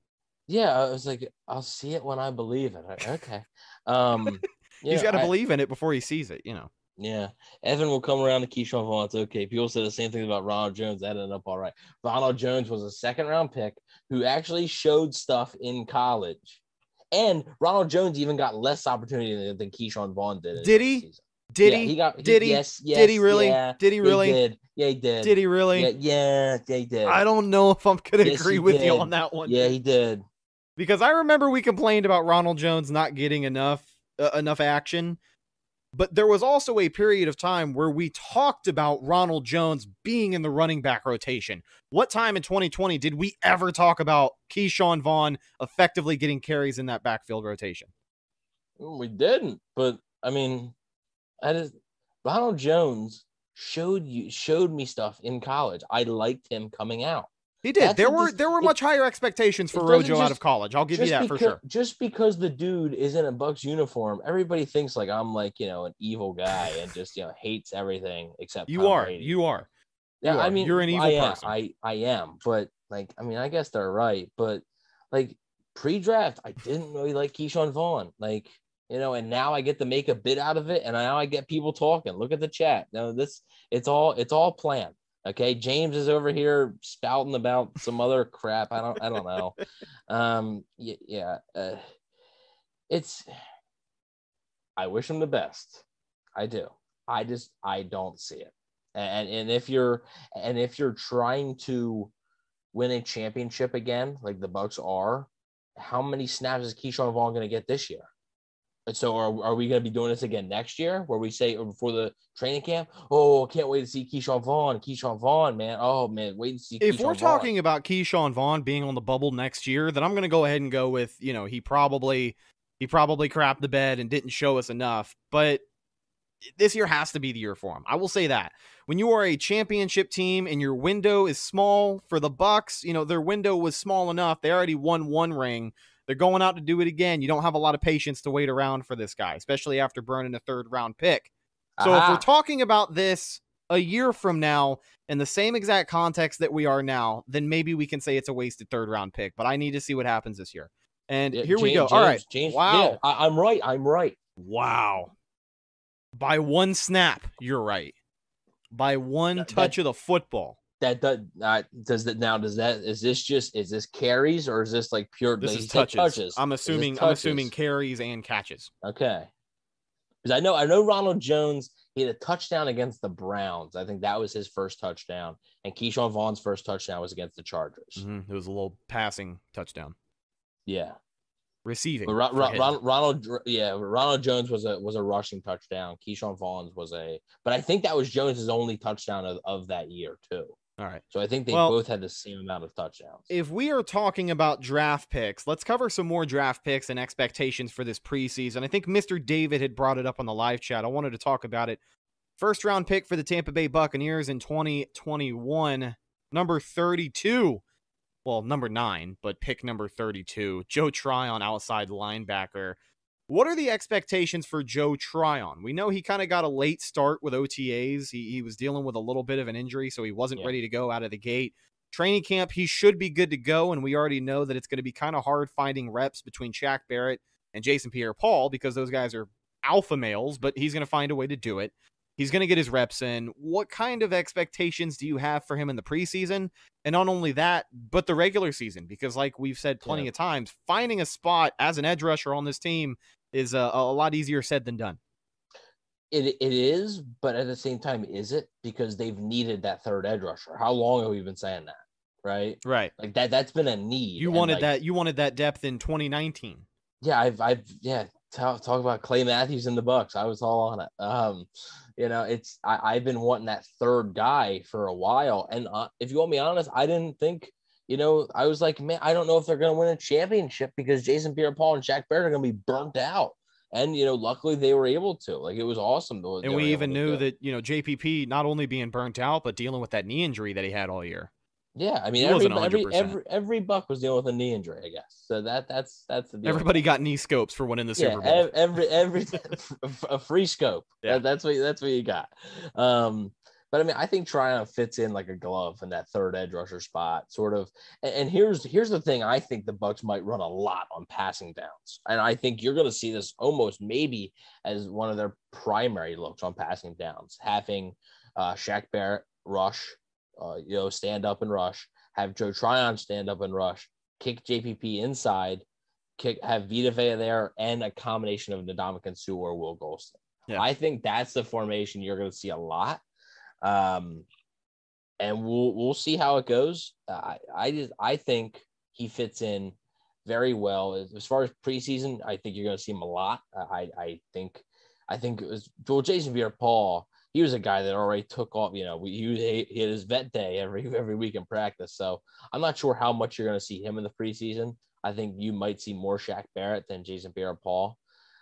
Yeah, I was like, I'll see it when I believe it. Okay. Um, He's got to believe in it before he sees it, you know. Yeah, Evan will come around to Ke'Shawn Vaughn. It's okay. People said the same thing about Ronald Jones. That ended up all right. Ronald Jones was a second round pick who actually showed stuff in college, and Ronald Jones even got less opportunity than, than Ke'Shawn Vaughn did. Did he? season. Did Yeah, he? got, Did he? Yes, yes. Did he really? Yeah, Did he really? did. Yeah, he did. Did he really? Yeah, yeah, yeah, he did. I don't know if I'm gonna Yes, agree he with you on that one. Yeah, he did. because I remember we complained about Ronald Jones not getting enough uh, enough action, but there was also a period of time where we talked about Ronald Jones being in the running back rotation. What time in 2020 did we ever talk about Ke'Shawn Vaughn effectively getting carries in that backfield rotation? We didn't, but I mean, I just Ronald Jones showed you showed me stuff in college. I liked him coming out. He did. That's there were this- there were it- much higher expectations for it Rojo out of college. I'll give you just that for sure. Just because the dude is in a Bucks uniform, everybody thinks like I'm like you know an evil guy and just you know hates everything except You Tom are. Brady. You are. Yeah, you I are. mean You're an evil I am, person. I I am, but like I mean I guess they're right, but like pre-draft I didn't really like Ke'Shawn Vaughn, like you know, and now I get to make a bit out of it, and now I get people talking. Look at the chat. Now this it's all it's all planned. Okay, James is over here spouting about some other crap. I don't I don't know. Um, yeah. Uh, it's. I wish him the best. I do. I just I don't see it. And and if you're and if you're trying to win a championship again, like the Bucks are, how many snaps is Ke'Shawn Vaughn going to get this year? And so are, are we going to be doing this again next year where we say oh, before the training camp, oh, can't wait to see Ke'Shawn Vaughn, Ke'Shawn Vaughn, man. Oh man, wait to see. If Ke'Shawn we're Vaughn. talking about Ke'Shawn Vaughn being on the bubble next year, then I'm going to go ahead and go with you know he probably he probably crapped the bed and didn't show us enough, but this year has to be the year for him. I will say that. When you are a championship team and your window is small for the Bucks, you know, their window was small enough. They already won one ring. They're going out to do it again. You don't have a lot of patience to wait around for this guy, especially after burning a third round pick. So if we're talking about this a year from now in the same exact context that we are now, then maybe we can say it's a wasted third round pick. But I need to see what happens this year. And Yeah, here we James- go. All right. James- James- wow. yeah, I, I'm right. I'm right. Wow. By one snap, you're right. By one touch of the football. That does uh, does that now? Does that is this just is this carries or is this like pure? This is said touches. I'm assuming I'm assuming carries and catches. Okay. Because I know I know Ronald Jones he had a touchdown against the Browns. I think that was his first touchdown, and Ke'Shawn Vaughn's first touchdown was against the Chargers. Mhm. It was a little passing touchdown. Yeah, Receiving. but Ron, for Ron, him. Ron- Ronald yeah Ronald Jones was a was a rushing touchdown. Ke'Shawn Vaughn's was a, but I think that was Jones's only touchdown of, of that year too. All right. So I think they Well- both had the same amount of touchdowns. If we are talking about draft picks, let's cover some more draft picks and expectations for this preseason. I think Mr. David had brought it up on the live chat. I wanted to talk about it. First round pick for the Tampa Bay Buccaneers in 2021, number 32. Well, number nine, but pick number 32. Joe Tryon, outside linebacker. What are the expectations for Joe Tryon? We know he kind of got a late start with OTAs. He, he was dealing with a little bit of an injury, so he wasn't Yeah. ready to go out of the gate training camp, he should be good to go. And we already know that it's going to be kind of hard finding reps between Shaq Barrett and Jason Pierre Paul because those guys are alpha males, but he's going to find a way to do it. He's going to get his reps in. What kind of expectations do you have for him in the preseason? And not only that, but the regular season, because like we've said plenty Yeah. of times, finding a spot as an edge rusher on this team is a, a lot easier said than done. It it is, but at the same time, is it because they've needed that third edge rusher? How long have we been saying that? Right, Right. like that. That's been a need. You wanted like, that. You wanted that depth in 2019. Yeah, I've I've yeah. Talk, talk about Clay Matthews in the Bucks. I was all on it. Um, you know, it's I, I've been wanting that third guy for a while, and uh, if you want me honest, I didn't think. You know, I was like, man, I don't know if they're going to win a championship because Jason Pierre-Paul and Shaq Barrett are going to be burnt out. And you know, luckily they were able to. Like it was awesome. though And we even knew that, you know, JPP not only being burnt out, but dealing with that knee injury that he had all year. Yeah, I mean, every, every every every buck was dealing with a knee injury, I guess. So that that's that's the deal. Everybody got knee scopes for winning the yeah, Super Bowl. ev- every every a free scope. Yeah. That- that's what that's what you got. Um, but I mean, I think Tryon fits in like a glove in that third edge rusher spot, sort of. And, and here's here's the thing: I think the Bucks might run a lot on passing downs, and I think you're going to see this almost maybe as one of their primary looks on passing downs, having uh, Shaq Barrett rush, uh, you know, stand up and rush, have Joe Tryon stand up and rush, kick JPP inside, kick have Vita Vea there, and a combination of Ndamukong Suh or Will Gholston. Yeah. I think that's the formation you're going to see a lot. Um, and we'll we'll see how it goes. I I just I think he fits in very well as, as far as preseason. I think you're going to see him a lot. I I think I think it was well Jason Pierre-Paul. He was a guy that already took off. You know, we, he, he had his vet day every every week in practice. So I'm not sure how much you're going to see him in the preseason. I think you might see more Shaq Barrett than Jason Pierre-Paul.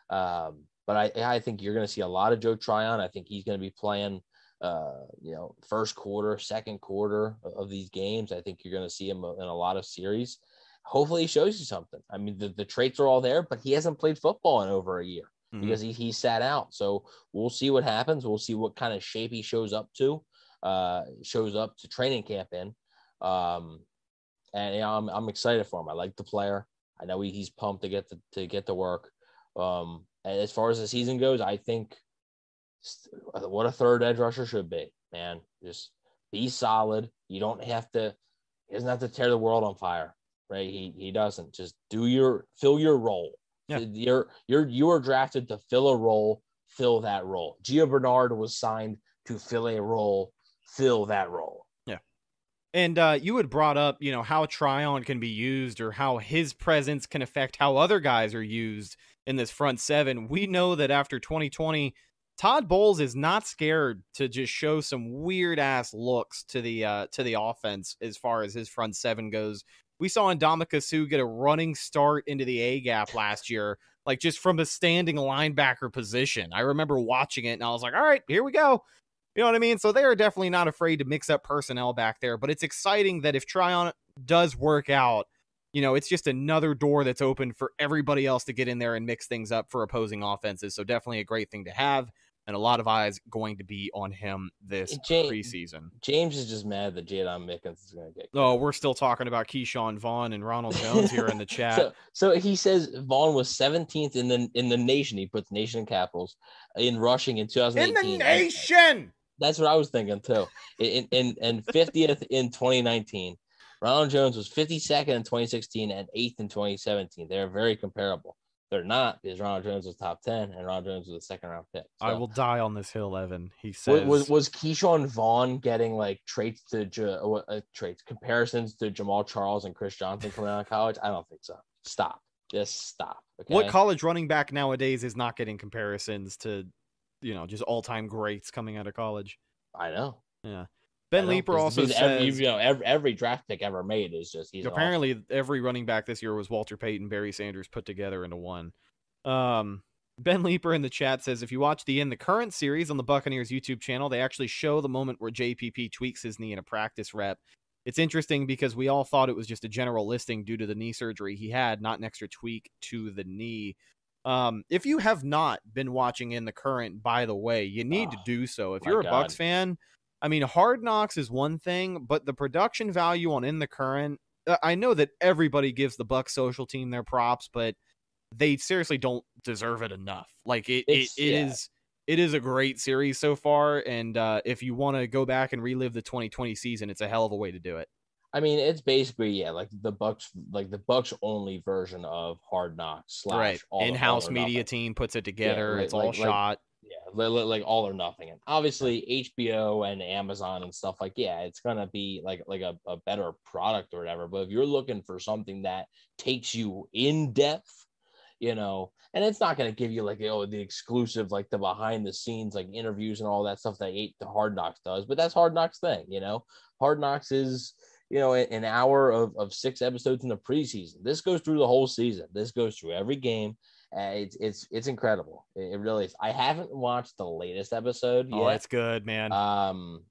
Um, but I I think you're going to see a lot of Joe Tryon. I think he's going to be playing uh, you know, first quarter, second quarter of these games. I think you're going to see him in a lot of series. Hopefully, he shows you something. I mean, the, the traits are all there, but he hasn't played football in over a year Mhm. because he, he sat out. So we'll see what happens. We'll see what kind of shape he shows up to, uh, shows up to training camp in. Um, and you know, I'm, I'm excited for him. I like the player. I know he, he's pumped to get to, to get to work. Um, and as far as the season goes, I think what a third edge rusher should be, man. Just be solid. You don't have to. He doesn't have to tear the world on fire, right? He he doesn't. Just do your fill your role. Yeah. You're you're you were drafted to fill a role. Fill that role. Gio Bernard was signed to fill a role. Fill that role. Yeah. And uh, you had brought up, you know, how Tryon can be used or how his presence can affect how other guys are used in this front seven. We know that after 2020, Todd Bowles is not scared to just show some weird ass looks to the uh, to the offense as far as his front seven goes. We saw Ndamukong Suh get a running start into the A gap last year, like just from a standing linebacker position. I remember watching it and I was like, all right, here we go. You know what I mean? So they are definitely not afraid to mix up personnel back there. But it's exciting that if Tryon does work out, you know, it's just another door that's open for everybody else to get in there and mix things up for opposing offenses. So definitely a great thing to have. And a lot of eyes going to be on him this Ja- preseason. James is just mad that Jaydon Mickens is going to get. Oh, we're still talking about Keyshawn Vaughn and Ronald Jones here in the chat. So, so he says Vaughn was 17th in the in the nation. He puts nation in capitals in rushing in 2018. in the nation. That's what I was thinking too. In in and 50th in 2019. Ronald Jones was 52nd in 2016 and 8th in 2017. They're very comparable. They're not because Ronald Jones was top 10 and Ronald Jones was a second round pick. I will die on this hill, Evan. He says. was was Ke'Shawn Vaughn getting like traits to uh, uh, traits comparisons to Jamaal Charles and Chris Johnson coming out of college? I don't think so. Stop. Just stop. Okay. What college running back nowadays is not getting comparisons to, you know, just all time greats coming out of college? I know. Yeah. Ben Leeper also says every, you know every, every draft pick ever made is just he's apparently every running back this year was Walter Payton, Barry Sanders put together into one. Um, ben Leeper in the chat says if you watch the in the current series on the Buccaneers YouTube channel, they actually show the moment where JPP tweaks his knee in a practice rep. It's interesting because we all thought it was just a general listing due to the knee surgery he had, not an extra tweak to the knee. Um, if you have not been watching in the current, by the way, you need to Oh, do so. If you're a God. Bucks fan, I mean, Hard Knocks is one thing, but the production value on in the current, uh, I know that everybody gives the Bucks social team their props, but they seriously don't deserve it enough. Like it, it, It's- it yeah. is- it is a great series so far, and uh, if you want to go back and relive the 2020 season, it's a hell of a way to do it. I mean, it's basically yeah, like the Bucks, like the Bucks only version of Hard Knocks slash right, all, in-house all media nothing. team puts it together. like- it's all like- like- shot. Yeah, li- li- like all or nothing. And obviously HBO and Amazon and stuff like yeah, it's gonna be like like a, a better product or whatever. But if you're looking for something that takes you in depth, you know, and it's not gonna give you like oh the exclusive like the behind the scenes like interviews and all that stuff that eight the Hard Knocks does, but that's Hard Knocks thing, you know. Hard Knocks is you know an hour of, of six episodes in the preseason. This goes through the whole season. This goes through every game. Uh, it's it's it's incredible. It, it really is. I haven't watched the latest episode Oh, yet. it's good, man. Um,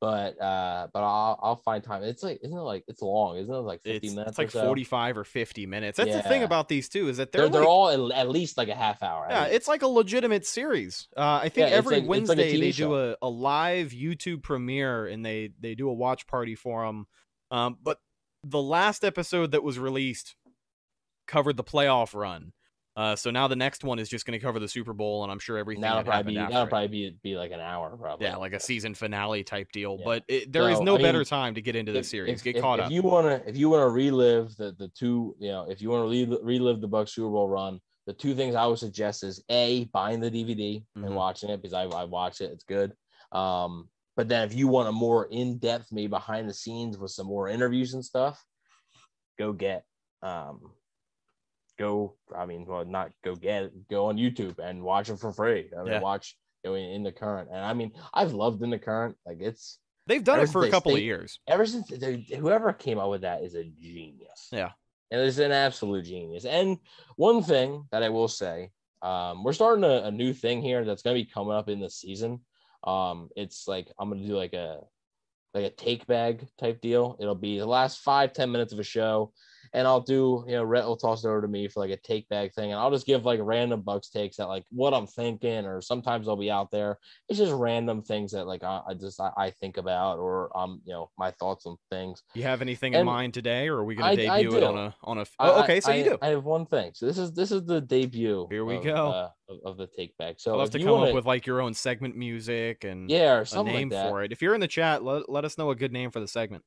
but uh, but I'll I'll find time. It's like isn't it like it's long? Isn't it like fifty it's, minutes? it's like so? 45 or 50 minutes. That's the thing about these two is that they're They're they're all at, least like a half hour. Yeah, it's like a legitimate series. Uh, I think Yeah, every like- it's like Wednesday they show. do a, a live YouTube premiere and they they do a watch party for them. Um, but the last episode that was released covered the playoff run. Uh, so now the next one is just going to cover the Super Bowl, and I'm sure everything that'll that probably be that'll probably be be like an hour probably. yeah, like a season finale type deal. Yeah. But it, there is So, no I better mean, time to get into the If- series. if- get if- caught if up. you want to if you want to relive the the two you know if you want to relive, relive the Bucks Super Bowl run, the two things I would suggest is a buying the DVD Mhm. and watching it because I I watch it. It's good. Um, but then if you want a more in depth, maybe behind the scenes with some more interviews and stuff, go get um go i mean well not go get it go on youtube and watch it for free i mean Yeah. watch you know, in, in the current and i mean i've loved in the current like it's They've done it for a couple of years. ever since they, whoever came up with that is a genius Yeah. and it's an absolute genius and one thing that i will say um we're starting a, a new thing here that's going to be coming up in the season Um, it's like I'm gonna do like a like a take bag type deal. It'll be the last five ten minutes of a show, and I'll do you know Rhett will toss it over to me for like a take bag thing, and I'll just give like random Bucks takes at like what I'm thinking, or sometimes I'll be out there. It's just random things that like I, I just I, I think about, or um you know my thoughts on things. You have anything in mind today, or are we gonna I debut it on a on a Oh, okay, so you do. I have one thing. So this is this is the debut. Here we of, go. uh, of, of the take back. So I'll have to come wanna- up with like your own segment music and yeah or a something name like that. for it. If you're in the chat, let, let us know a good name for the segment.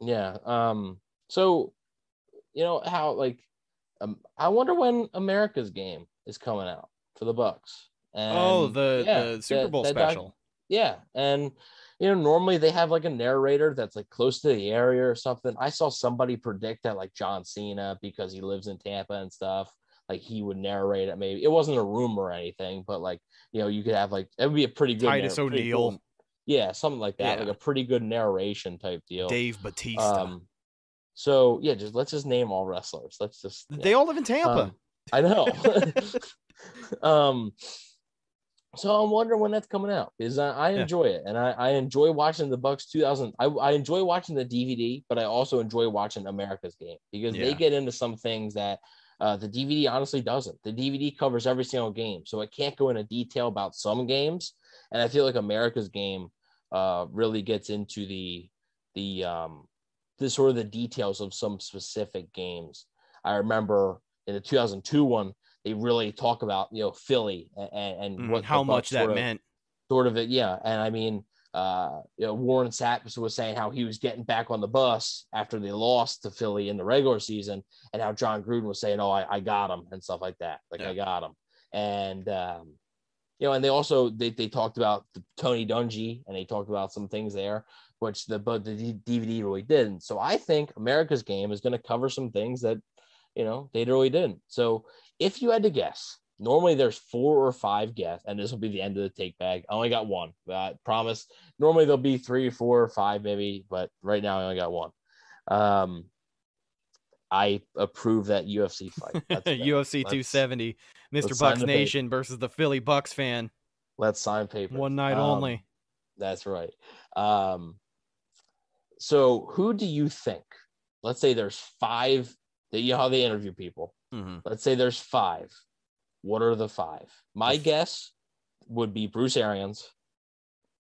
Yeah. Um. So, you know how like, um, I wonder when America's game is coming out for the Bucks. And oh, the yeah, the Super Bowl that doc- special. yeah, and you know normally they have like a narrator that's like close to the area or something. I saw somebody predict that like John Cena because he lives in Tampa and stuff. Like he would narrate it. Maybe it wasn't a rumor or anything, but like you know you could have like it would be a pretty good Titus O'Neil. cool- yeah, something like that, Yeah. like a pretty good narration type deal. Dave Batista. Um, so yeah, just let's just name all wrestlers. Let's just yeah. they all live in Tampa. Um, I know. um, so I'm wondering when that's coming out because I, I Yeah. enjoy it and I, I enjoy watching the Bucks 2000. I, I enjoy watching the DVD, but I also enjoy watching America's game because they get into some things that uh, the DVD honestly doesn't. The DVD covers every single game, so it can't go into detail about some games. And I feel like America's game uh, really gets into the the um, the sort of the details of some specific games. I remember in the 2002 one, they really talk about you know Philly and, and Mm, what how much that of, meant. sort of it, yeah. And I mean, uh, you know, Warren Sapp was saying how he was getting back on the bus after they lost to Philly in the regular season, and how Jon Gruden was saying, "Oh, I, I got him" and stuff like that. Like Yeah. I got him, and um, you know, and they also they, they talked about the Tony Dungy and they talked about some things there, which the but the DVD really didn't. So I think America's Game is going to cover some things that you know they really didn't. So if you had to guess, normally there's four or five guests, and this will be the end of the take bag. I only got one. I promise. Normally there'll be three, four, or five, maybe, but right now I only got one. Um, I approve that UFC fight. UFC Let's- 270, Mr. Bucks. Nation versus the Philly Bucks fan. Let's sign paper. One night Um, only. That's right. Um, so who do you think? Let's say there's five. That you know how they interview people. Mhm. Let's say there's five. What are the five? My guess would be Bruce Arians.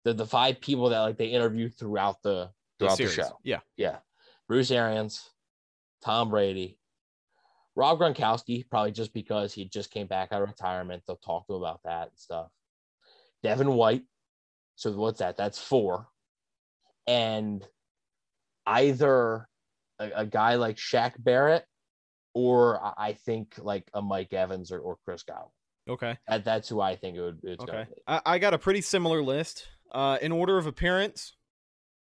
The the five people that like they interview throughout the The throughout the, series. show. Yeah. Yeah. Bruce Arians, Tom Brady, Rob Gronkowski, probably just because he just came back out of retirement. They'll talk to him about that and stuff. Devin White. So what's that? That's four. And either a, a guy like Shaq Barrett or I- think like a Mike Evans or, or Chris Godwin. Okay. That, that's who I think it would it's Okay. I, I got a pretty similar list. Uh, in order of appearance,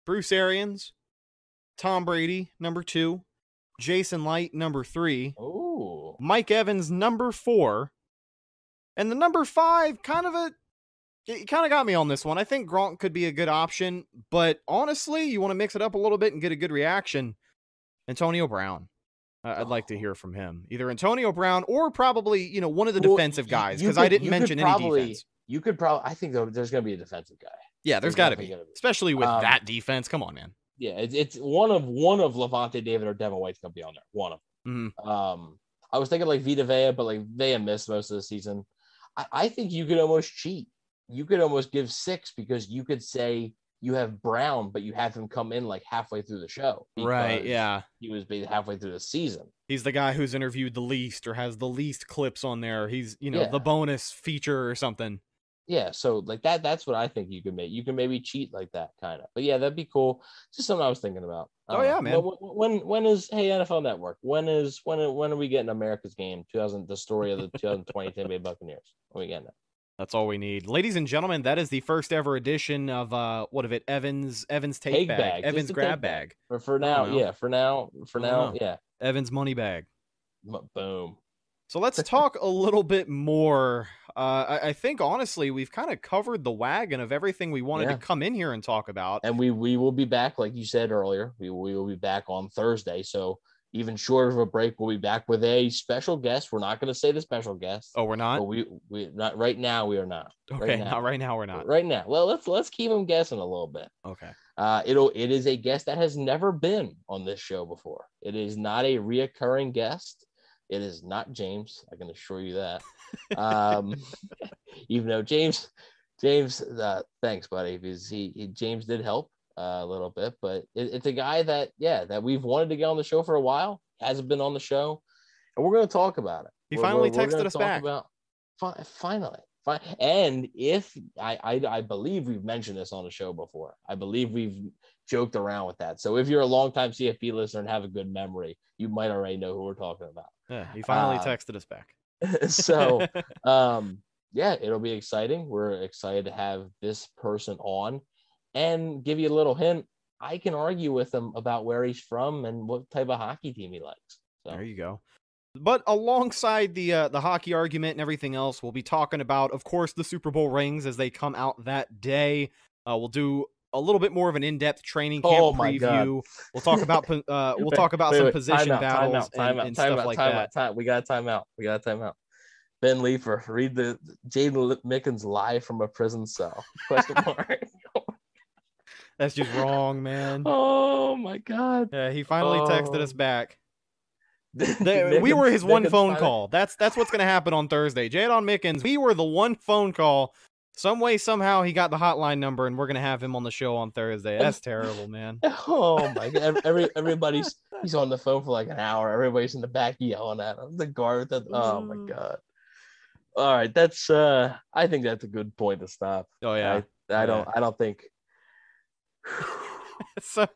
Bruce Arians, Tom Brady, number two, Jason Licht, number three, Oh, Mike Evans, number four, and the number five, kind of a, it kind of got me on this one. I think Gronk could be a good option, but honestly, you want to mix it up a little bit and get a good reaction. Antonio Brown. I- I'd like to hear from him, either Antonio Brown or probably you know one of the Well, defensive guys because I didn't mention probably- any defense. You could probably I think there's gonna be a defensive guy. Yeah, there's There's got to be, be. especially with Um, that defense. Come on, man. Yeah, it's, it's one of one of Lavonte David or Devin White's gonna be on there. One of them. Mhm. Um, I was thinking like Vita Vea, but like Vea missed most of the season. I, I think you could almost cheat. You could almost give six because you could say you have Brown, but you have him come in like halfway through the show. Right? Yeah, He was halfway through the season. he's the guy who's interviewed the least or has the least clips on there. He's you know Yeah. the bonus feature or something. Yeah, so like that that's what I think you can make. You can maybe cheat like that kind of. But yeah, that'd be cool. Just something I was thinking about. Oh, Uh, yeah, man. When, when when is hey NFL Network? When is when when are we getting America's game? 2000 the story of the 2020 Tampa Bay Buccaneers. When are we getting it? That's all we need, ladies and gentlemen. That is the first ever edition of uh, what of it? Evans Evans take Take bag, bag, Evans grab bag. bag, For for now, yeah. For now, for now, yeah. Evans money bag. Boom. So let's talk a little bit more. Uh, I, I think honestly, we've kind of covered the wagon of everything we wanted Yeah. to come in here and talk about. And we we will be back, like you said earlier. We we will be back on Thursday. So even short of a break, we'll be back with a special guest. We're not going to say the special guest. Oh, we're not. but we we not right now. We are not. okay, now. not right now. We're not. Right now. Well, let's let's keep them guessing a little bit. Okay. Uh, it'll it is a guest that has never been on this show before. It is not a reoccurring guest. It is not James. I can assure you that. Um, even though James, James, uh, thanks, buddy, because he, he James did help uh, a little bit, but it, it's a guy that yeah that we've wanted to get on the show for a while. Hasn't been on the show, and we're going to talk about it. He We're- finally we're- we're texted us talk back. About, fi- finally, fi- and if I, I I believe we've mentioned this on the show before. I believe we've joked around with that. So if you're a longtime CFP listener and have a good memory, you might already know who we're talking about. Yeah, he finally Uh, texted us back. so um yeah it'll be exciting we're excited to have this person on and give you a little hint i can argue with him about where he's from and what type of hockey team he likes so There you go. But alongside the uh, the hockey argument and everything else, we'll be talking about, of course, the Super Bowl rings as they come out that day. Uh, we'll do a little bit more of an in-depth training camp Oh my God. We'll talk about uh, we'll talk about wait, some wait. position Time out, time battles out, time and, out, and time stuff out, like time that. out, time- we got time out we got time out ben leeper read the jaydon mickens live from a prison cell question mark That's just wrong, man. oh my god Yeah, he finally texted us Oh. back. They- we were his one phone call. That's that's what's gonna happen on Thursday. Jaydon Mickens, we were the one phone call. Some way, somehow, he got the hotline number, and we're gonna have him on the show on Thursday. That's terrible, man. Oh my god! Every, every everybody's he's on the phone for like an hour. Everybody's in the back yelling at him. The guard. That, oh my Mm. god! All right, that's. uh I think that's a good point to stop. Oh yeah. I, I Oh, don't. I don't think. so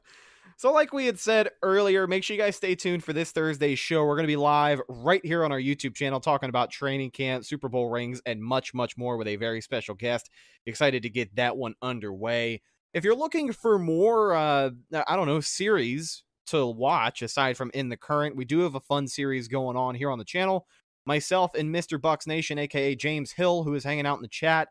so like we had said earlier make sure you guys stay tuned for this thursday's show. We're going to be live right here on our youtube channel talking about training camp super bowl rings and much much more with a very special guest. Excited to get that one underway. If you're looking for more uh i don't know series to watch aside from in the current we do have a fun series going on here on the channel. Myself and mr bucks nation aka james hill who is hanging out in the chat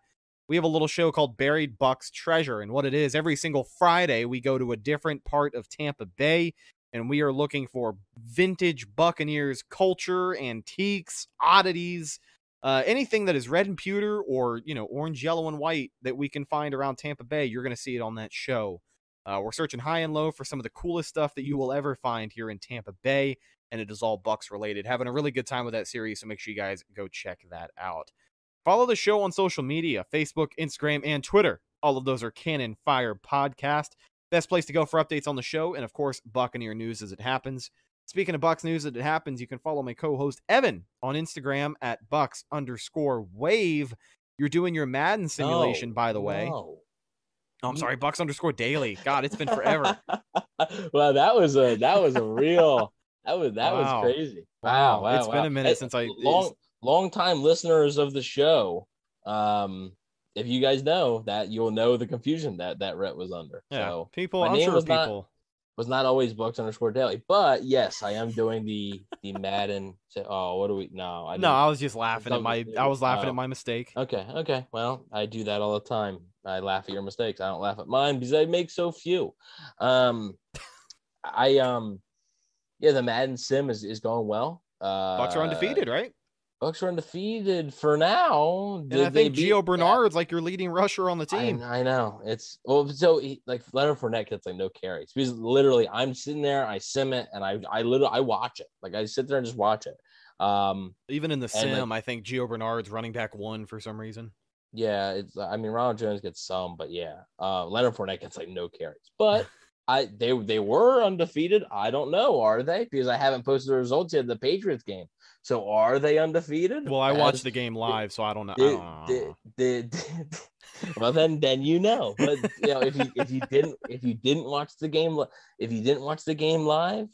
we have a little show called Buried Bucks Treasure. And what it is, every single Friday, we go to a different part of Tampa Bay and we are looking for vintage Buccaneers culture, antiques, oddities, uh, anything that is red and pewter or, you know, orange, yellow, and white that we can find around Tampa Bay. You're going to see it on that show. Uh, we're searching high and low for some of the coolest stuff that you will ever find here in Tampa Bay, and it is all Bucks related. Having a really good time with that series, so make sure you guys go check that out. Follow the show on social media Facebook, Instagram, and Twitter. All of those are Cannon Fire Podcast. Best place to go for updates on the show, and of course, Buccaneer news as it happens. Speaking of Bucks news as it happens, you can follow my co-host Evan on Instagram at Bucks underscore Wave. You're doing your Madden simulation, No, by the way. no. Oh, I'm sorry, Bucks underscore Daily. God, it's been forever. well, that was a that was a real that was that Wow. was crazy. Wow, Wow, wow it's been a minute since I- long long time listeners of the show. Um, if you guys know that, you'll know the confusion that that Rhett was under. Yeah, So people. my I'm name sure was not- people. was not always Bucks underscore Daily, but yes, I am doing the the Madden. Oh, what do we? No, I No, I was just laughing at my. I was laughing oh. at my mistake. Okay, okay. Well, I do that all the time. I laugh at your mistakes. I don't laugh at mine because I make so few. Um, I um, yeah, the Madden sim is, is going well. Uh, Bucks are undefeated, right? Bucks are undefeated for now. And I think Gio Bernard's like your leading rusher on the team. I know it's well. So he, like Leonard Fournette gets like no carries because literally I'm sitting there, I sim it, and I I literally I watch it. Like I sit there and just watch it. Um, Even in the and, like- sim, I think Gio Bernard's running back one for some reason. Yeah, it's. I mean, Ronald Jones gets some, but yeah, uh, Leonard Fournette gets like no carries. But I they they were undefeated. I don't know, are they? Because I haven't posted the results yet. of The Patriots game. So are they undefeated? Well, I watched the game live, so I don't know. I Did, don't did, did, well then then you know. But you know if you if you didn't if you didn't watch the game if you didn't watch the game live,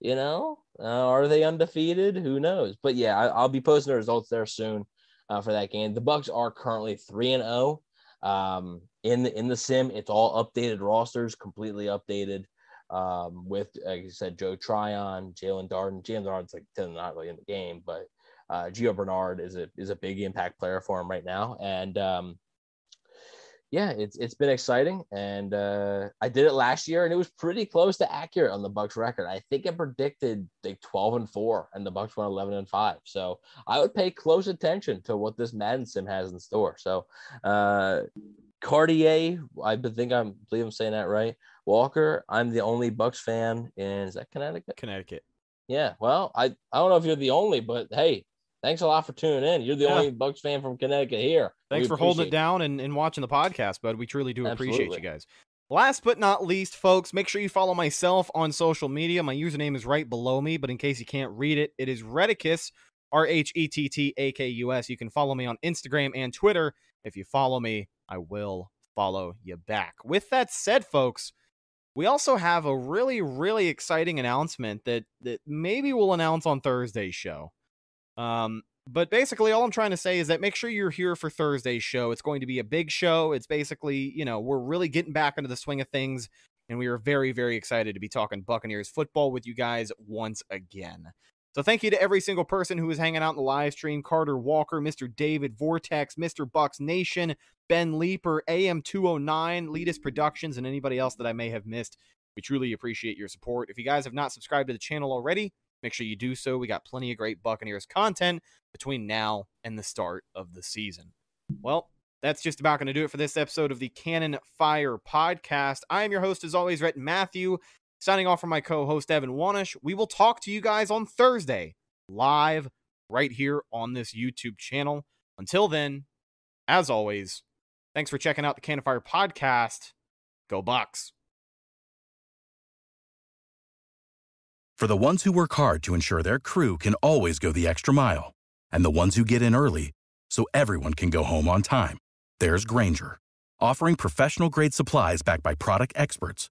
you know, uh, are they undefeated? Who knows? But yeah, I, I'll be posting the results there soon uh, for that game. The Bucks are currently three and zero. Um, in the in the sim, it's all updated rosters, completely updated. Um, with like you said, Joe Tryon, Jaelon Darden. Jaelon Darden's like not really in the game, but uh, Gio Bernard is a is a big impact player for him right now, and um, yeah, it's it's been exciting, and uh, I did it last year, and it was pretty close to accurate on the Bucks record. I think it predicted like twelve and four, and the Bucks went eleven and five. So I would pay close attention to what this Madden sim has in store. So uh, Cartier, I think I'm believe I'm saying that right. Walker, I'm the only Bucks fan in is that Connecticut? Connecticut. Yeah. Well, I I don't know if you're the only, but hey, thanks a lot for tuning in. You're the Yeah. only Bucks fan from Connecticut here. Thanks We for holding it down and, and watching the podcast, bud. We truly do appreciate you guys. Last but not least, folks, make sure you follow myself on social media. My username is right below me, but in case you can't read it, it is Rhettakus, R H E T T A K U S. You can follow me on Instagram and Twitter. If you follow me, I will follow you back. With that said, folks, we also have a really, really exciting announcement that that maybe we'll announce on Thursday's show. Um, but basically, all I'm trying to say is that make sure you're here for Thursday's show. It's going to be a big show. It's basically, you know, we're really getting back into the swing of things, and we are very, very excited to be talking Buccaneers football with you guys once again. So thank you to every single person who is hanging out in the live stream Carter Walker, Mr. David Vortex, Mr. Bucks Nation, Ben Leeper, AM209, Leadus Productions, and anybody else that I may have missed. We truly appreciate your support. If you guys have not subscribed to the channel already, make sure you do so. We got plenty of great Buccaneers content between now and the start of the season. Well, that's just about going to do it for this episode of the Cannon Fire podcast. I am your host, as always, Rhett Matthew, signing off from my co host, Evan Wanish. We will talk to you guys on Thursday, live right here on this YouTube channel. Until then, as always, thanks for checking out the Cannon Fire podcast. Go Bucks. For the ones who work hard to ensure their crew can always go the extra mile, and the ones who get in early so everyone can go home on time, there's Grainger, offering professional grade supplies backed by product experts